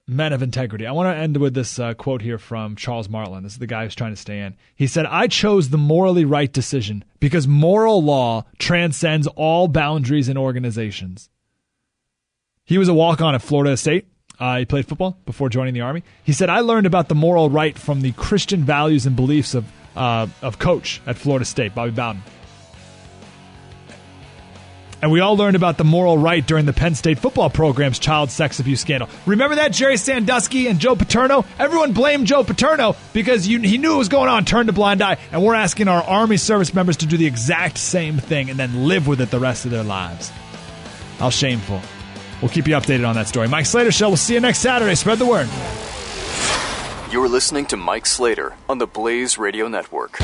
men of integrity. I want to end with this uh, quote here from Charles Martland. This is the guy who's trying to stay in. He said, I chose the morally right decision because moral law transcends all boundaries and organizations. He was a walk on at Florida State. Uh, he played football before joining the Army. He said, I learned about the moral right from the Christian values and beliefs of, uh, of coach at Florida State, Bobby Bowden. And we all learned about the moral right during the Penn State football program's child sex abuse scandal. Remember that, Jerry Sandusky and Joe Paterno? Everyone blamed Joe Paterno because you, he knew what was going on, turned a blind eye. And we're asking our Army service members to do the exact same thing and then live with it the rest of their lives. How shameful. We'll keep you updated on that story. Mike Slater Show. We'll see you next Saturday. Spread the word. You're listening to Mike Slater on the Blaze Radio Network.